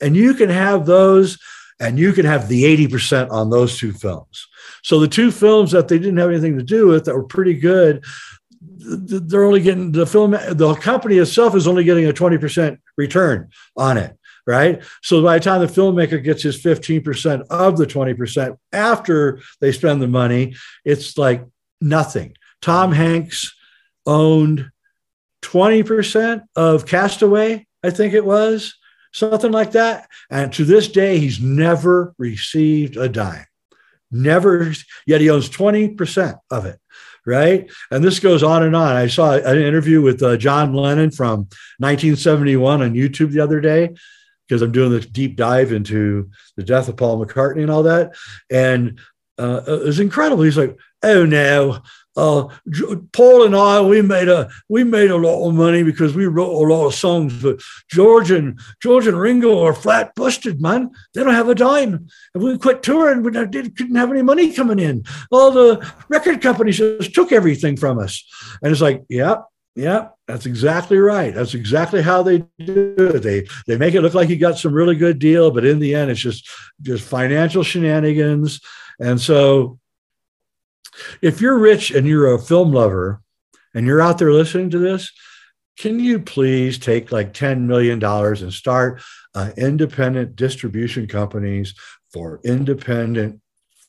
and you can have those. And you can have the 80% on those two films. So the two films that they didn't have anything to do with that were pretty good, they're only getting the film the company itself is only getting a 20% return on it right? So by the time the filmmaker gets his 15% of the 20% after they spend the money it's like nothing. Tom hanks owned 20% of castaway i think it was something like that and to this day he's never received a dime never yet he owns 20% of it right? And this goes on and on. I saw an interview with uh, John Lennon from 1971 on YouTube the other day because I'm doing this deep dive into the death of Paul McCartney and all that. And uh, it was incredible. He's like, oh no, uh, Paul and I, we made a we made a lot of money because we wrote a lot of songs. But George and George and Ringo are flat busted, man. They don't have a dime. And we quit touring, we didn't have any money coming in. All the record companies just took everything from us. And it's like, yeah, yeah, that's exactly right. That's exactly how they do it. They they make it look like you got some really good deal, but in the end, it's just just financial shenanigans. And so if you're rich and you're a film lover and you're out there listening to this, can you please take like $10 million and start uh, independent distribution companies for independent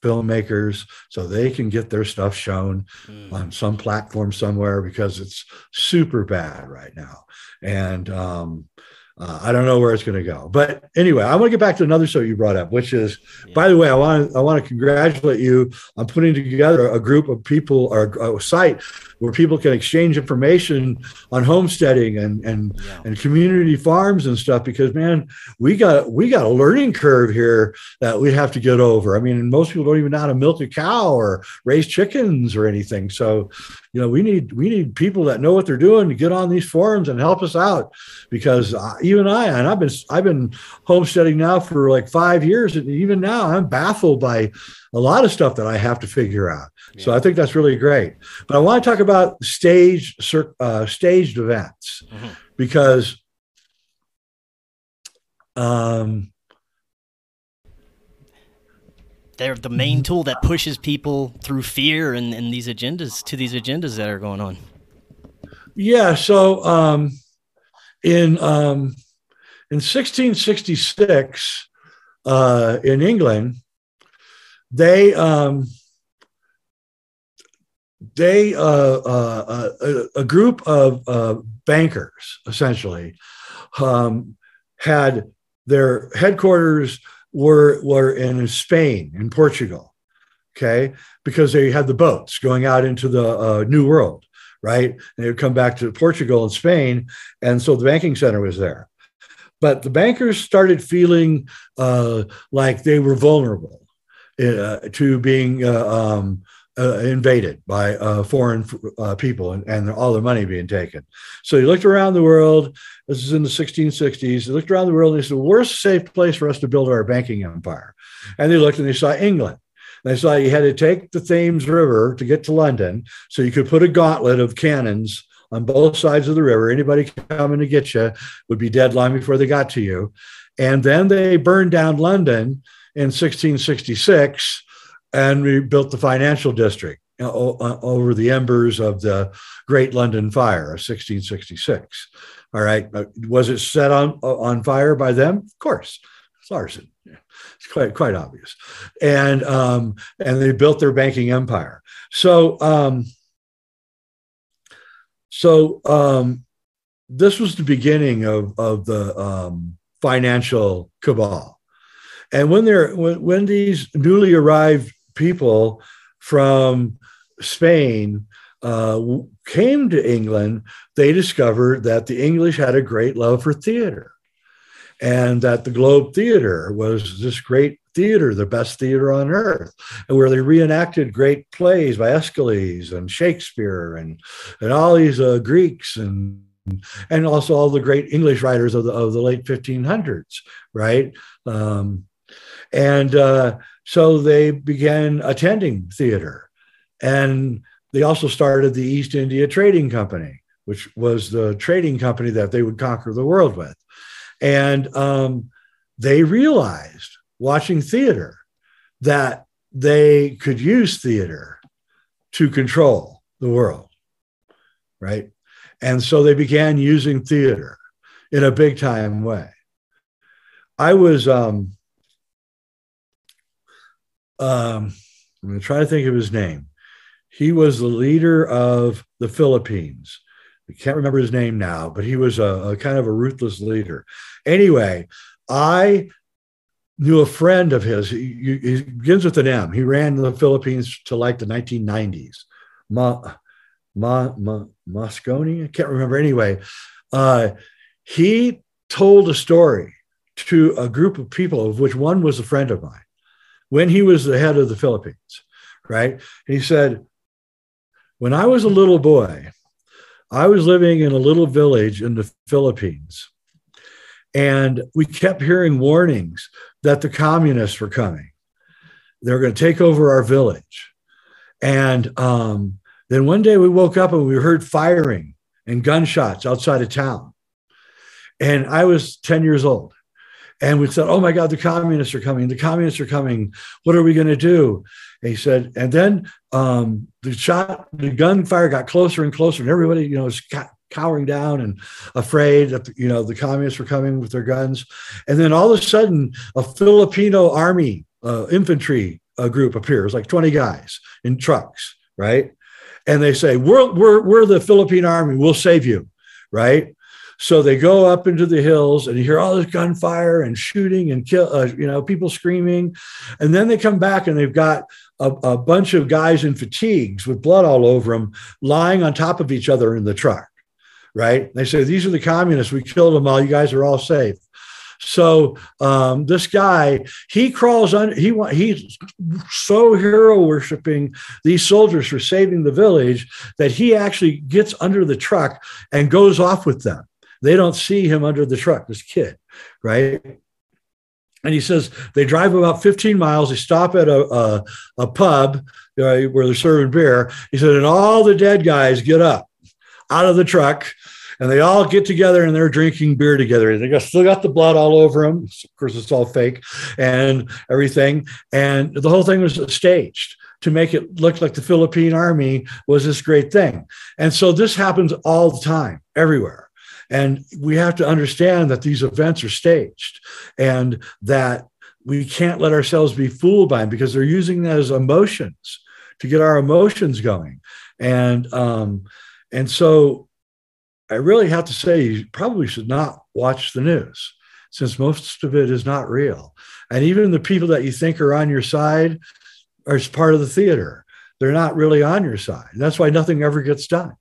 filmmakers so they can get their stuff shown mm. on some platform somewhere because it's super bad right now. And um, uh, I don't know where it's going to go, but anyway, I want to get back to another show you brought up, which is, yeah. by the way, I want to I want to congratulate you on putting together a group of people or a site where people can exchange information on homesteading and and yeah. and community farms and stuff. Because man, we got we got a learning curve here that we have to get over. I mean, most people don't even know how to milk a cow or raise chickens or anything. So, you know, we need we need people that know what they're doing to get on these forums and help us out. Because uh, even I and I've been I've been homesteading now for like five years, and even now I'm baffled by a lot of stuff that I have to figure out. Yeah. So I think that's really great. But I want to talk about staged uh, staged events mm-hmm. because um, they're the main tool that pushes people through fear and, and these agendas to these agendas that are going on. Yeah. So um, in um, in 1666 uh, in England, they um, they uh, uh, uh, a, a, group of uh, bankers essentially um, had their headquarters were were in Spain in Portugal, okay, because they had the boats going out into the uh, New World, right? And they would come back to Portugal and Spain, and so the banking center was there. But the bankers started feeling uh, like they were vulnerable uh, to being uh, um, uh, invaded by uh, foreign uh, people and, and, all their money being taken. So he looked around the world. This is in the 1660s. He looked around the world he said, the worst safe place for us to build our banking empire. And they looked and they saw England. They saw you had to take the Thames River to get to London. So you could put a gauntlet of cannons on both sides of the river. Anybody coming to get you would be dead long before they got to you. And then they burned down London in 1666 and we built the financial district over the embers of the Great London Fire of 1666. All right, was it set on on fire by them? Of course, it's arson. It's quite quite obvious, and um, and they built their banking empire. So um, so um, this was the beginning of of the um, financial cabal. And when they're when, when these newly arrived people from Spain uh, came to England, they discovered that the English had a great love for theater and that the Globe Theater was this great theater, the best theater on earth, and where they reenacted great plays by Aeschylus and Shakespeare and, and all these uh, Greeks and and also all the great English writers of the of the late 1500s, right? Um, and uh, so they began attending theater. And they also started the East India Trading Company, which was the trading company that they would conquer the world with. And um, they realized watching theater that they could use theater to control the world, right? And so they began using theater in a big time way. I was um, um, I'm going to try to think of his name. He was the leader of the Philippines. I can't remember his name now, but he was a, a kind of a ruthless leader. Anyway, I knew a friend of his. He, he, begins with an M. He ran the Philippines to like the 1990s. Ma, Ma, Ma, Moscone? I can't remember. Anyway, uh, he told a story to a group of people, of which one was a friend of mine when he was the head of the Philippines, right? He said, When I was a little boy, I was living in a little village in the Philippines, and we kept hearing warnings that the communists were coming. They're going to take over our village. And um, then one day we woke up and we heard firing and gunshots outside of town. And I was 10 years old. And we said, Oh my God, the communists are coming. The communists are coming. What are we going to do? And he said, and then um, the shot, the gunfire got closer and closer, and everybody, you know, was cowering down and afraid that, you know, the communists were coming with their guns. And then all of a sudden, a Filipino army, uh, infantry a group appears, like 20 guys in trucks, right? And they say, we're, we're, we're the Philippine army, we'll save you, right? So they go up into the hills and you hear all this gunfire and shooting and kill, uh, you know, people screaming. And then they come back and they've got a, a, bunch of guys in fatigues with blood all over them lying on top of each other in the truck, right? They say, These are the communists. We killed them all. You guys are all safe. So um, this guy, he crawls on. He he's so hero worshiping these soldiers for saving the village that he actually gets under the truck and goes off with them. They don't see him under the truck. This kid, right? And he says they drive about 15 miles. They stop at a, a, a pub uh, where they're serving beer. He said, and all the dead guys get up out of the truck and they all get together and they're drinking beer together. They got, still got the blood all over them. Of course, it's all fake and everything. And the whole thing was staged to make it look like the Philippine army was this great thing. And so this happens all the time, everywhere. And we have to understand that these events are staged and that we can't let ourselves be fooled by them because they're using that as emotions to get our emotions going. And um, and so I really have to say, you probably should not watch the news since most of it is not real. And even the people that you think are on your side are part of the theater. They're not really on your side. And that's why nothing ever gets done.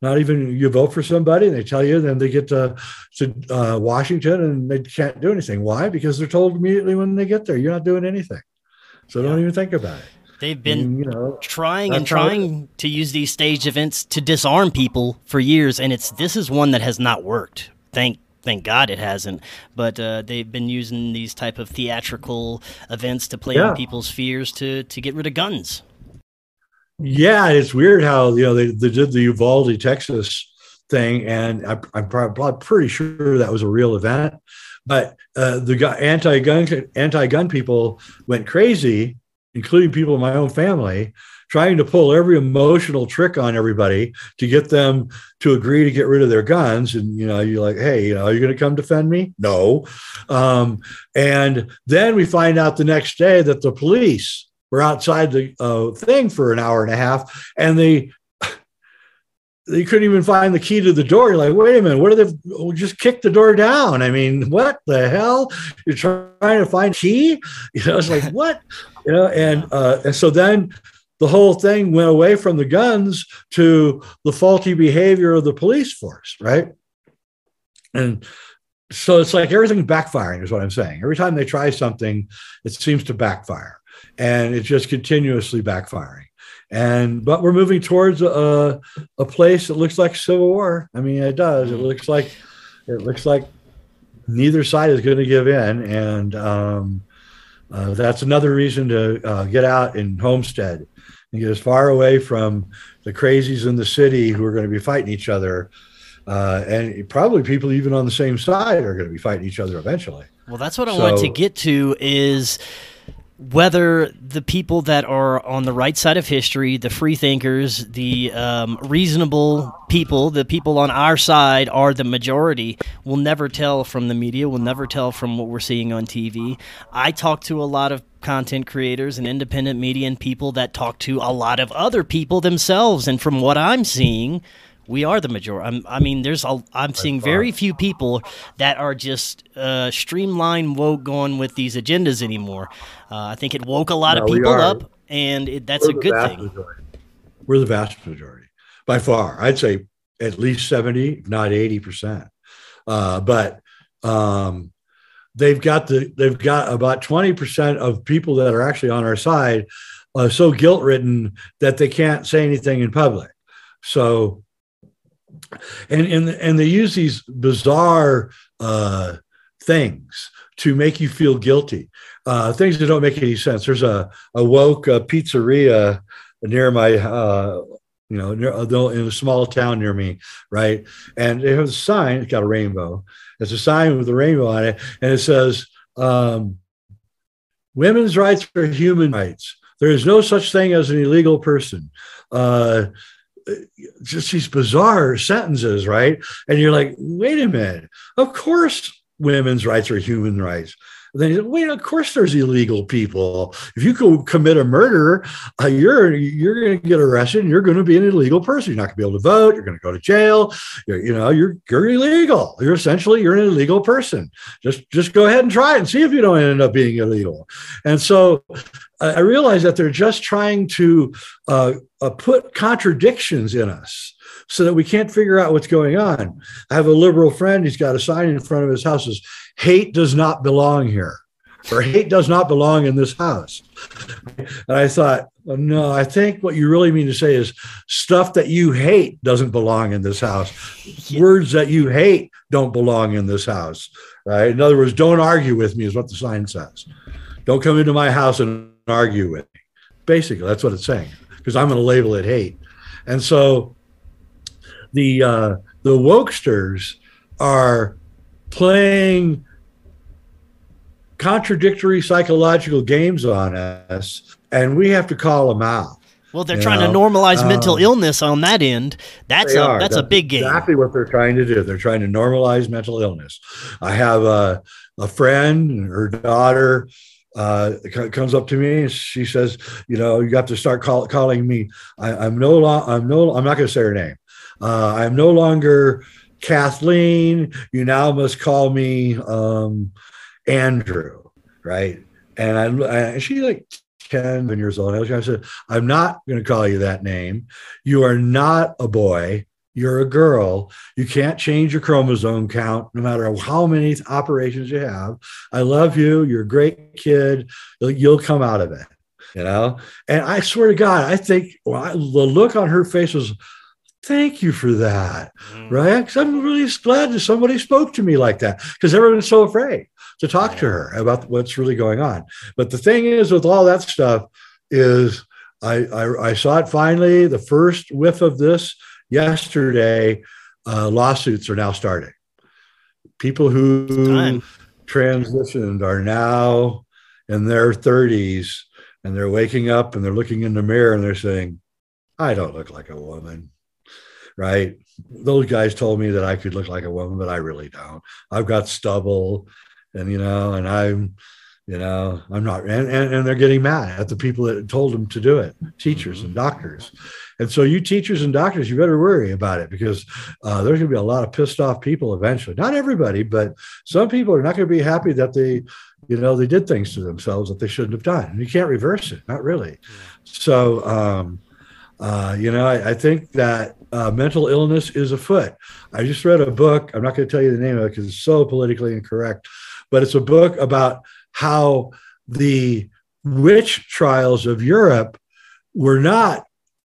Not even you vote for somebody and they tell you, then they get to, to uh, Washington and they can't do anything. Why? Because they're told immediately when they get there, you're not doing anything. So yeah. don't even think about it. They've been you know, trying and trying to use these stage events to disarm people for years, and it's this is one that has not worked. Thank thank God it hasn't. But uh, they've been using these type of theatrical events to play yeah. on people's fears to to get rid of guns. Yeah, it's weird how you know they, they did the Uvalde, Texas thing, and I, I'm probably pretty sure that was a real event. But uh, the anti-gun anti-gun people went crazy including people in my own family, trying to pull every emotional trick on everybody to get them to agree to get rid of their guns. And, you know, you're like, hey, you know, are you going to come defend me? No. Um, and then we find out the next day that the police were outside the uh, thing for an hour and a half and they they couldn't even find the key to the door. You're like, wait a minute, what are they? Oh, just kick the door down. I mean, what the hell? You're trying to find key? You know, it's like *laughs* what? You know, and uh, and so then the whole thing went away from the guns to the faulty behavior of the police force, right? And so it's like everything backfiring is what I'm saying. Every time they try something, it seems to backfire, and it's just continuously backfiring and but we're moving towards a a place that looks like civil war. I mean, it does. It looks like it looks like neither side is going to give in, and um, uh, that's another reason to uh, get out in homestead and get as far away from the crazies in the city who are going to be fighting each other. Uh, and probably people even on the same side are going to be fighting each other eventually. Well, that's what I want to get to is whether the people that are on the right side of history, the free thinkers, the um, reasonable people, the people on our side are the majority, we'll never tell from the media. We'll never tell from what we're seeing on TV. I talk to a lot of content creators and independent media and people that talk to a lot of other people themselves. And from what I'm seeing, we are the majority. I'm, i mean, there's a, I'm seeing very few people that are just uh, streamlined woke going with these agendas anymore. Uh, I think it woke a lot no, of people up, and it, that's We're a good thing. Majority. We're the vast majority by far. I'd say at least 70, not 80 percent. Uh, but um, they've got the they've got about 20 percent of people that are actually on our side uh, so guilt ridden that they can't say anything in public. So and and and they use these bizarre uh, things to make you feel guilty. Uh, things that don't make any sense. There's a, a woke uh, pizzeria near my, uh, you know, near, uh, in a small town near me, right? And it has a sign. It's got a rainbow. It's a sign with a rainbow on it, and it says, um, "Women's rights are human rights. There is no such thing as an illegal person." Uh, just these bizarre sentences, right? And you're like, wait a minute. Of course, women's rights are human rights. Then said, wait, of course there's illegal people. If you go commit a murder, uh, you're you're going to get arrested and you're going to be an illegal person. You're not going to be able to vote. You're going to go to jail. You're, you know, you're you're illegal. You're essentially you're an illegal person. Just just go ahead and try it and see if you don't end up being illegal. And so I realize that they're just trying to uh, uh, put contradictions in us so that we can't figure out what's going on. I have a liberal friend, he's got a sign in front of his house says, hate does not belong here, or hate does not belong in this house. And I thought, well, no, I think what you really mean to say is stuff that you hate doesn't belong in this house. Yeah. Words that you hate don't belong in this house. Right? In other words, don't argue with me, is what the sign says. Don't come into my house and argue with me. Basically, that's what it's saying, because I'm going to label it hate. And so the uh, the wokesters are playing contradictory psychological games on us, and we have to call them out. Well, they're trying know? to normalize um, mental illness on that end. That's a are. that's, that's, a big game. Exactly what they're trying to do. They're trying to normalize mental illness. I have a a friend, her daughter uh, comes up to me and she says, "You know, you got to start call, calling me. I, am no long. I'm no. I'm not going to say her name. Uh, I'm no longer Kathleen. You now must call me um, Andrew, right? And I, I like 10 years old. I said, I'm not going to call you that name. You are not a boy. You're a girl. You can't change your chromosome count no matter how many operations you have. I love you. You're a great kid. You'll come out of it, you know? And I swear to God, I think well, I, the look on her face was, thank you for that, mm. right? Because I'm really glad that somebody spoke to me like that because everyone's so afraid to talk to her about what's really going on. But the thing is, with all that stuff, is I, I, I saw it finally. The first whiff of this yesterday, uh, lawsuits are now starting. People who transitioned are now in their 30s and they're waking up and they're looking in the mirror and they're saying, I don't look like a woman. Right. Those guys told me that I could look like a woman, but I really don't. I've got stubble and, you know, and I'm, you know i'm not and, and, and, they're getting mad at the people that told them to do it teachers and doctors. And so you teachers and doctors you better worry about it because uh, there's going to be a lot of pissed off people eventually. Not everybody but some people are not going to be happy that they you know they did things to themselves that they shouldn't have done. And you can't reverse it not really. So um, uh, you know I, I think that uh, mental illness is afoot. I just read a book i'm not going to tell you the name of it because it's so politically incorrect but it's a book about how the witch trials of Europe were not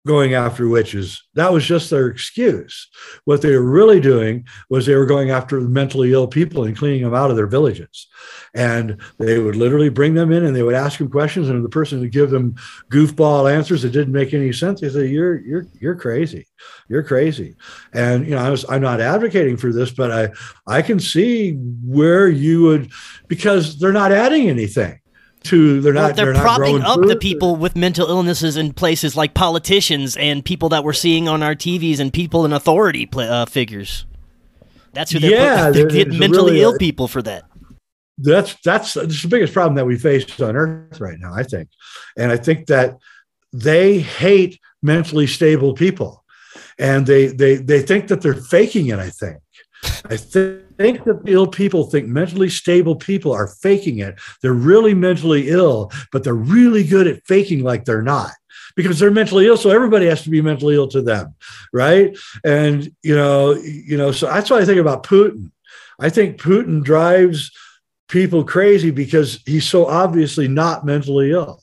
going after witches. That was just their excuse. What they were really doing was they were going after mentally ill people and cleaning them out of their villages. And they would literally bring them in and they would ask them questions, and the person would give them goofball answers that didn't make any sense. They say, "You're you're you're crazy. You're crazy." And you know, I was I'm not advocating for this, but I I can see where you would because they're not adding anything to they're not well, they're, they're propping up the people with mental illnesses in places like politicians and people that we're seeing on our TVs and people in authority uh, figures. That's who they're, yeah, they're mentally really, ill people for that. That's that's that's the biggest problem that we face on Earth right now, I think, and I think that they hate mentally stable people, and they they they think that they're faking it. I think I think that ill people think mentally stable people are faking it. They're really mentally ill, but they're really good at faking like they're not because they're mentally ill. So everybody has to be mentally ill to them, right? And you know, you know, so that's what I think about Putin. I think Putin drives people crazy because he's so obviously not mentally ill.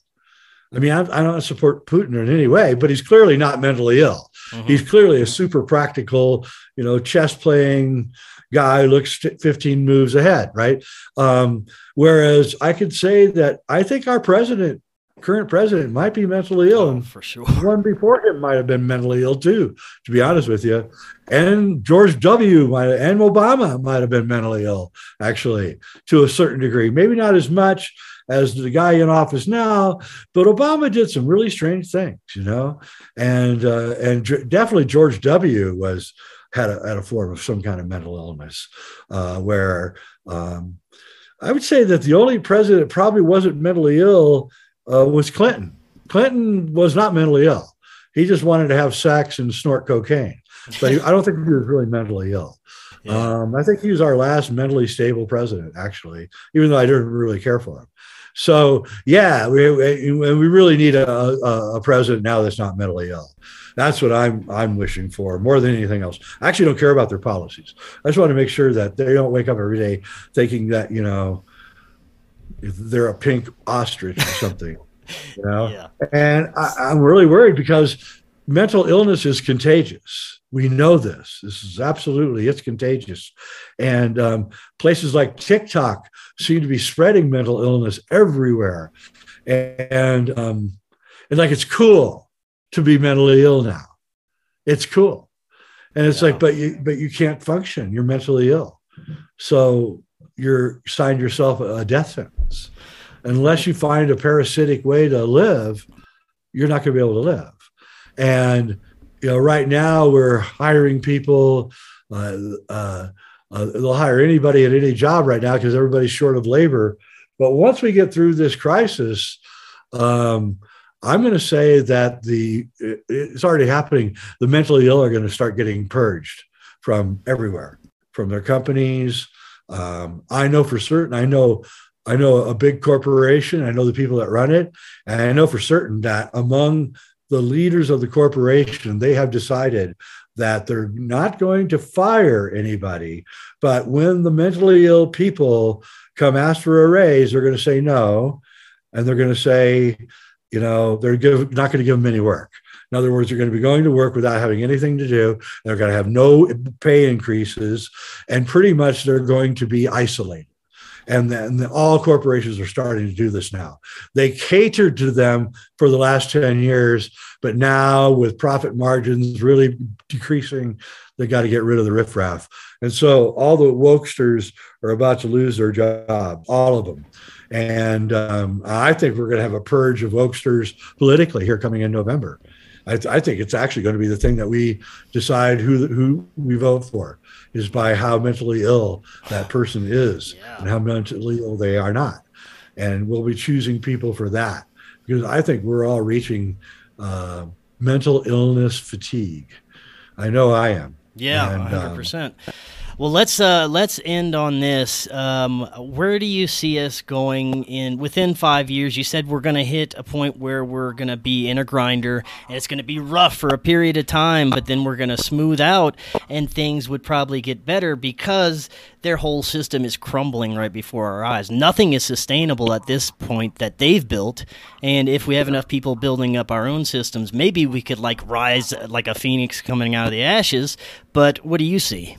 I mean, I, I don't support Putin in any way, but he's clearly not mentally ill. Mm-hmm. He's clearly a super practical, you know, chess playing guy who looks 15 moves ahead, right? Um, whereas I could say that I think our president, current president, might be mentally ill, oh, and for sure, one before him might have been mentally ill too. To be honest with you, and George W. might have, and Obama might have been mentally ill, actually, to a certain degree. Maybe not as much as the guy in office now. But Obama did some really strange things, you know, and uh, and definitely George W. was had a, had a form of some kind of mental illness uh, where. Um, I would say that the only president probably wasn't mentally ill uh, was Clinton. Clinton was not mentally ill. He just wanted to have sex and snort cocaine. But he, I don't think he was really mentally ill. Yeah. Um, I think he was our last mentally stable president, actually, even though I didn't really care for him. So yeah, we, we, we really need a, a, a president now that's not mentally ill. That's what I'm I'm wishing for more than anything else. I actually don't care about their policies. I just want to make sure that they don't wake up every day thinking that you know they're a pink ostrich or something. you know, *laughs* yeah. and I, I'm really worried because mental illness is contagious. We know this. This is absolutely it's contagious, and um, places like TikTok seem to be spreading mental illness everywhere, and um, and like it's cool to be mentally ill now. It's cool. And it's yeah. like, but you but you can't function. You're mentally ill. So you're signed yourself a death sentence. Unless you find a parasitic way to live, you're not going to be able to live. And you know, right now we're hiring people. Uh, uh, uh, they'll hire anybody at any job right now because everybody's short of labor. But once we get through this crisis, um, I'm going to say that the it's already happening. The mentally ill are going to start getting purged from everywhere, from their companies. Um, I know for certain. I know. I know a big corporation. I know the people that run it, and I know for certain that among the leaders of the corporation, they have decided that they're not going to fire anybody. But when the mentally ill people come ask for a raise, they're going to say no, and they're going to say you know, they're give, not going to give them any work. In other words, they're going to be going to work without having anything to do. They're going to have no pay increases, and pretty much they're going to be isolated. And then all corporations are starting to do this now. They catered to them for the last 10 years, but now with profit margins really decreasing, they got to get rid of the riffraff. And so all the wokesters are about to lose their job, all of them. And um, I think we're going to have a purge of wokesters politically here coming in November. I, th- I, think it's actually going to be the thing that we decide who who we vote for is by how mentally ill that *sighs* person is yeah. and how mentally ill they are not, and we'll be choosing people for that because I think we're all reaching uh, mental illness fatigue. I know I am. Yeah, hundred percent. Um, well, let's uh, let's end on this. Um, where do you see us going in within five years? You said we're going to hit a point where we're going to be in a grinder, and it's going to be rough for a period of time, but then we're going to smooth out, and things would probably get better because their whole system is crumbling right before our eyes. Nothing is sustainable at this point that they've built, and if we have enough people building up our own systems, maybe we could like rise like a phoenix coming out of the ashes. But what do you see?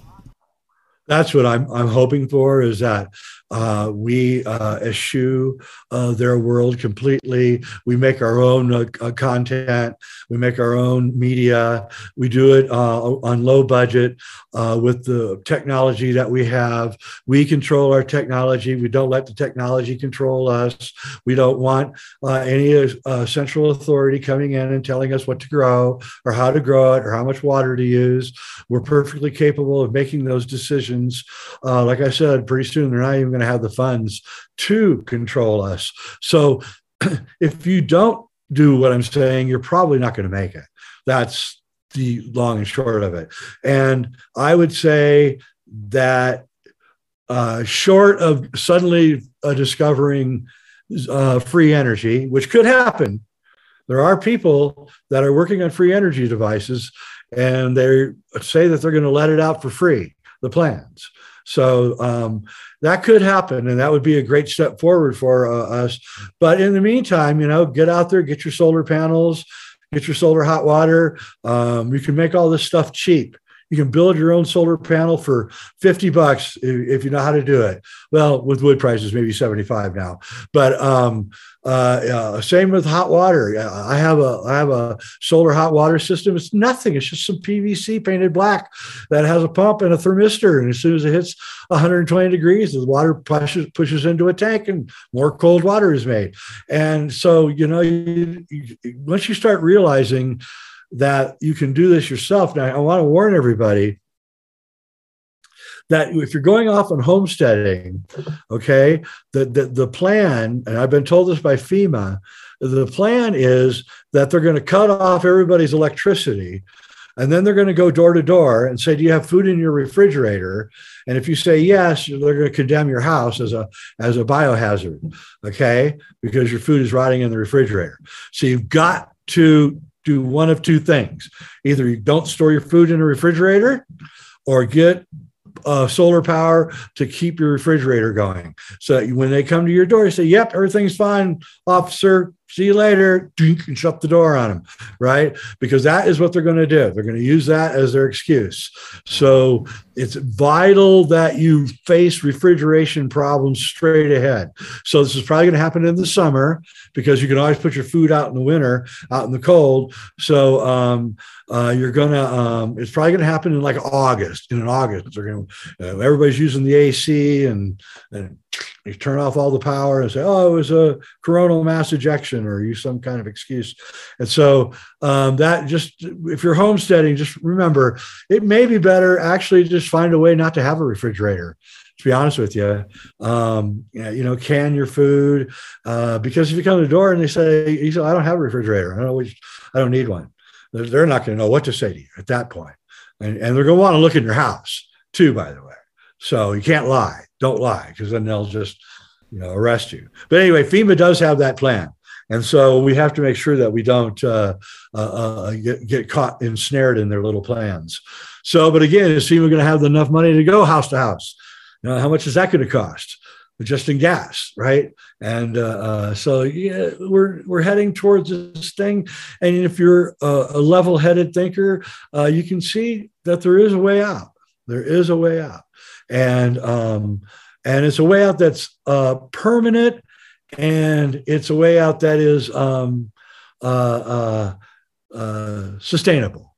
That's what I'm I'm hoping for is that uh, we uh, eschew uh, their world completely. We make our own uh, uh, content. We make our own media. We do it uh, on low budget with the technology that we have. We control our technology. We don't let the technology control us. We don't want any central authority coming in and telling us what to grow or how to grow it or how much water to use. We're perfectly capable of making those decisions. like I said, pretty soon they're not even going to have the funds to control us. So *clears throat* if you don't do what I'm saying, you're probably not going to make it. That's the long and short of it. And I would say that uh, short of suddenly uh, discovering uh, free energy, which could happen, there are people that are working on free energy devices and they say that they're going to let it out for free, the plans. So um, that could happen, and that would be a great step forward for uh, us. But in the meantime, you know, get out there, get your solar panels, get your solar hot water. Um, you can make all this stuff cheap. You can build your own solar panel for 50 bucks if, you know how to do it. Well, with wood prices, maybe 75 now. But um, uh, uh, same with hot water. I have a I have a solar hot water system. It's nothing. It's just some PVC painted black that has a pump and a thermistor. And as soon as it hits 120 degrees, the water pushes pushes into a tank, and more cold water is made. And so you know, you, you, once you start realizing that you can do this yourself. Now, I want to warn everybody that if you're going off on homesteading, okay, the, the, the plan, and I've been told this by FEMA, the plan is that they're going to cut off everybody's electricity and then they're going to go door to door and say, Do you have food in your refrigerator? And if you say yes, they're going to condemn your house as a as a biohazard, okay? Because your food is rotting in the refrigerator. So you've got to do one of two things. Either you don't store your food in a refrigerator or get uh, solar power to keep your refrigerator going. So when they come to your door, you say, Yep, everything's fine, officer see you later, and shut the door on them, right? Because that is what they're going to do. They're going to use that as their excuse. So it's vital that you face refrigeration problems straight ahead. So this is probably going to happen in the summer because you can always put your food out in the winter, out in the cold. So um, uh, you're gonna, um, it's probably going to happen in like August. In August, they're going to, uh, everybody's using the AC and, and you turn off all the power and say, oh, it was a coronal mass ejection or use some kind of excuse. And so um, that just, if you're homesteading, just remember it may be better actually just find a way not to have a refrigerator. To be honest with you, um, you know, can your food uh, because if you come to the door and they say, you say, I don't have a refrigerator, I don't I don't need one. They're not going to know what to say to you at that. And, and they're going to want to look in your house too, by the way. So you can't lie. Don't lie because then they'll just you know arrest you. But anyway, FEMA does have that plan. And so we have to make sure that we don't uh, uh, uh, get, get caught ensnared in their little plans. So, but again, is FEMA going to have enough money to go house to house? Know, how much is that going to cost? Just in gas, right? And uh, uh, so, yeah, we're we're heading towards this thing. And if you're a, a level-headed thinker, uh, you can see that there is a way out. There is a way out and um, and it's a way out that's uh, permanent, and it's a way out that is um, uh, uh, uh sustainable.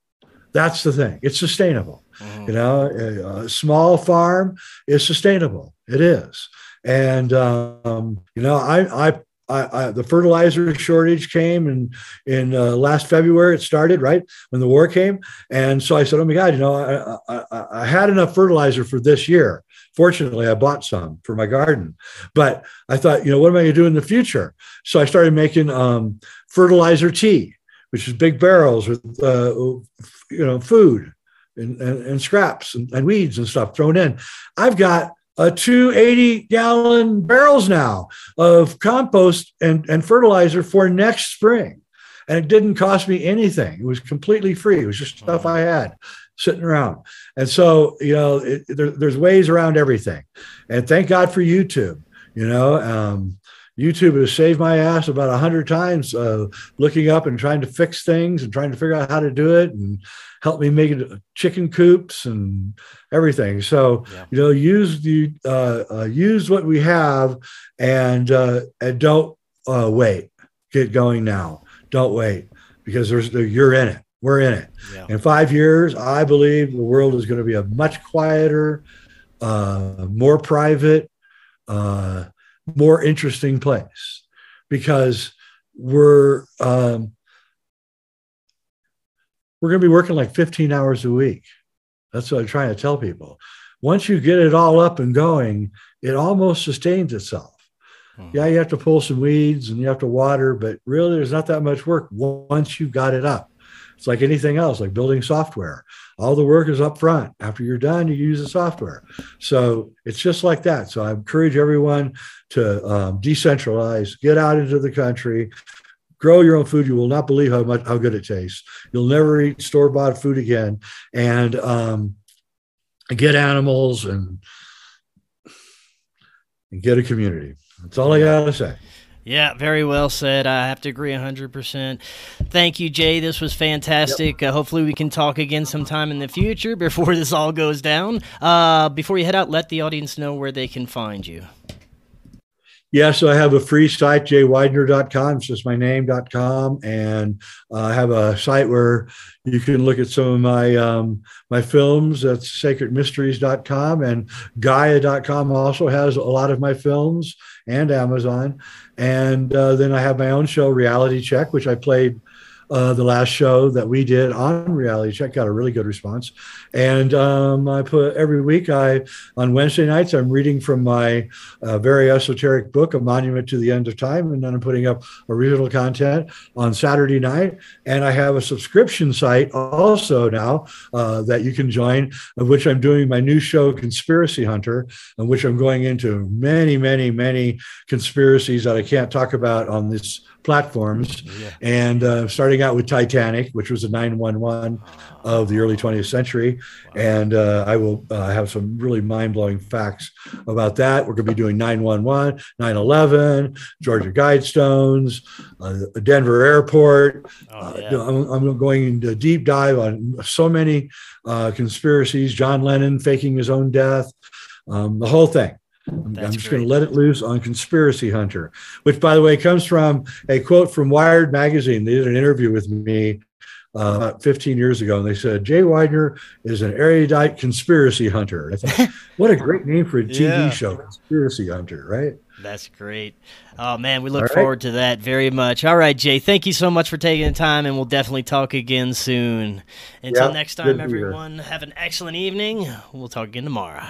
That's the thing. It's sustainable. Mm-hmm. You know, a, a, small farm is sustainable. It is, and um, you know, I I I, I, the fertilizer shortage came in in uh, last February. It started right when the war came, and so I said, "Oh my God, you know, I, I, I had enough fertilizer for this year. Fortunately, I bought some for my garden, but I thought, you know, what am I going to do in the future? So I started making um, fertilizer tea, which is big barrels with uh, you know food and, and, and scraps and, and weeds and stuff thrown in. I've got uh, two 80 gallon barrels now of compost and, and fertilizer for next spring. And it didn't cost me anything. It was completely free. It was just stuff I had sitting around. And so, you know, it, there, there's ways around everything. And thank God for YouTube. You know, um, YouTube has saved my ass about a hundred times, uh, looking up and trying to fix things and trying to figure out how to do it, and help me make it chicken coops and everything. So yeah. you know, use the uh, uh, use what we have, and uh, and don't uh, wait. Get going now. Don't wait because there's you're in it. We're in it. Yeah. In five years, I believe the world is going to be a much quieter, uh, more private more interesting place because we're um, we're going to be working like 15 hours a week. That's what I'm trying to tell people. Once you get it all up and going, it almost sustains itself. Hmm. Yeah, you have to pull some weeds and you have to water, but really there's not that much work once you've got it up. It's like anything else, like building software. All the work is up front. After you're done, you use the software. So it's just like that. So I encourage everyone to um, decentralize, get out into the country, grow your own food. You will not believe how much how good it tastes. You'll never eat store bought food again, and um, get animals and, and get a community. That's all I got to say. Yeah, very well said. I have to agree 100%. Thank you, Jay. This was fantastic. Yep. Uh, hopefully, we can talk again sometime in the future before *laughs* this all goes down. Uh, before you head out, let the audience know where they can find you. Yeah, so I have a free site, jayweidner.com. It's just my name.com. And uh, I have a site where you can look at some of my um, my films. That's sacredmysteries.com. And Gaia.com also has a lot of my films and Amazon. And uh, then I have my own show, Reality Check, which I played uh, the last show that we did on reality check got a really good response. And um, i put every week i on wednesday nights i'm reading from my uh, very esoteric book a monument to the end of time and then i'm putting up original content on saturday night. And i have a subscription site also now uh, that you can join of which i'm doing my new show conspiracy hunter in which i'm going into many many many conspiracies that i can't talk about on this platforms. Yeah. And uh, starting out with Titanic, which was a 911 of the early 20th century. Wow. And uh, I will uh, have some really mind blowing facts about that. We're going to be doing 911, 911, Georgia Guidestones, uh, Denver Airport. Oh, uh, yeah. I'm, I'm, going into deep dive on so many uh, conspiracies John Lennon faking his own death, um, the whole thing. I'm, I'm just going to let it loose on Conspiracy Hunter, which, by the way, comes from a quote from Wired magazine. They did an interview with me uh, about 15 years ago, and they said Jay Weidner is an erudite conspiracy hunter. I thought, *laughs* what a great name for a TV yeah. show, Conspiracy Hunter, right? That's great. Oh man, we look right. forward to that very much. All right, Jay, thank you so much for taking the time, and we'll definitely talk again soon. Until next time, everyone, have an excellent evening. We'll talk again tomorrow.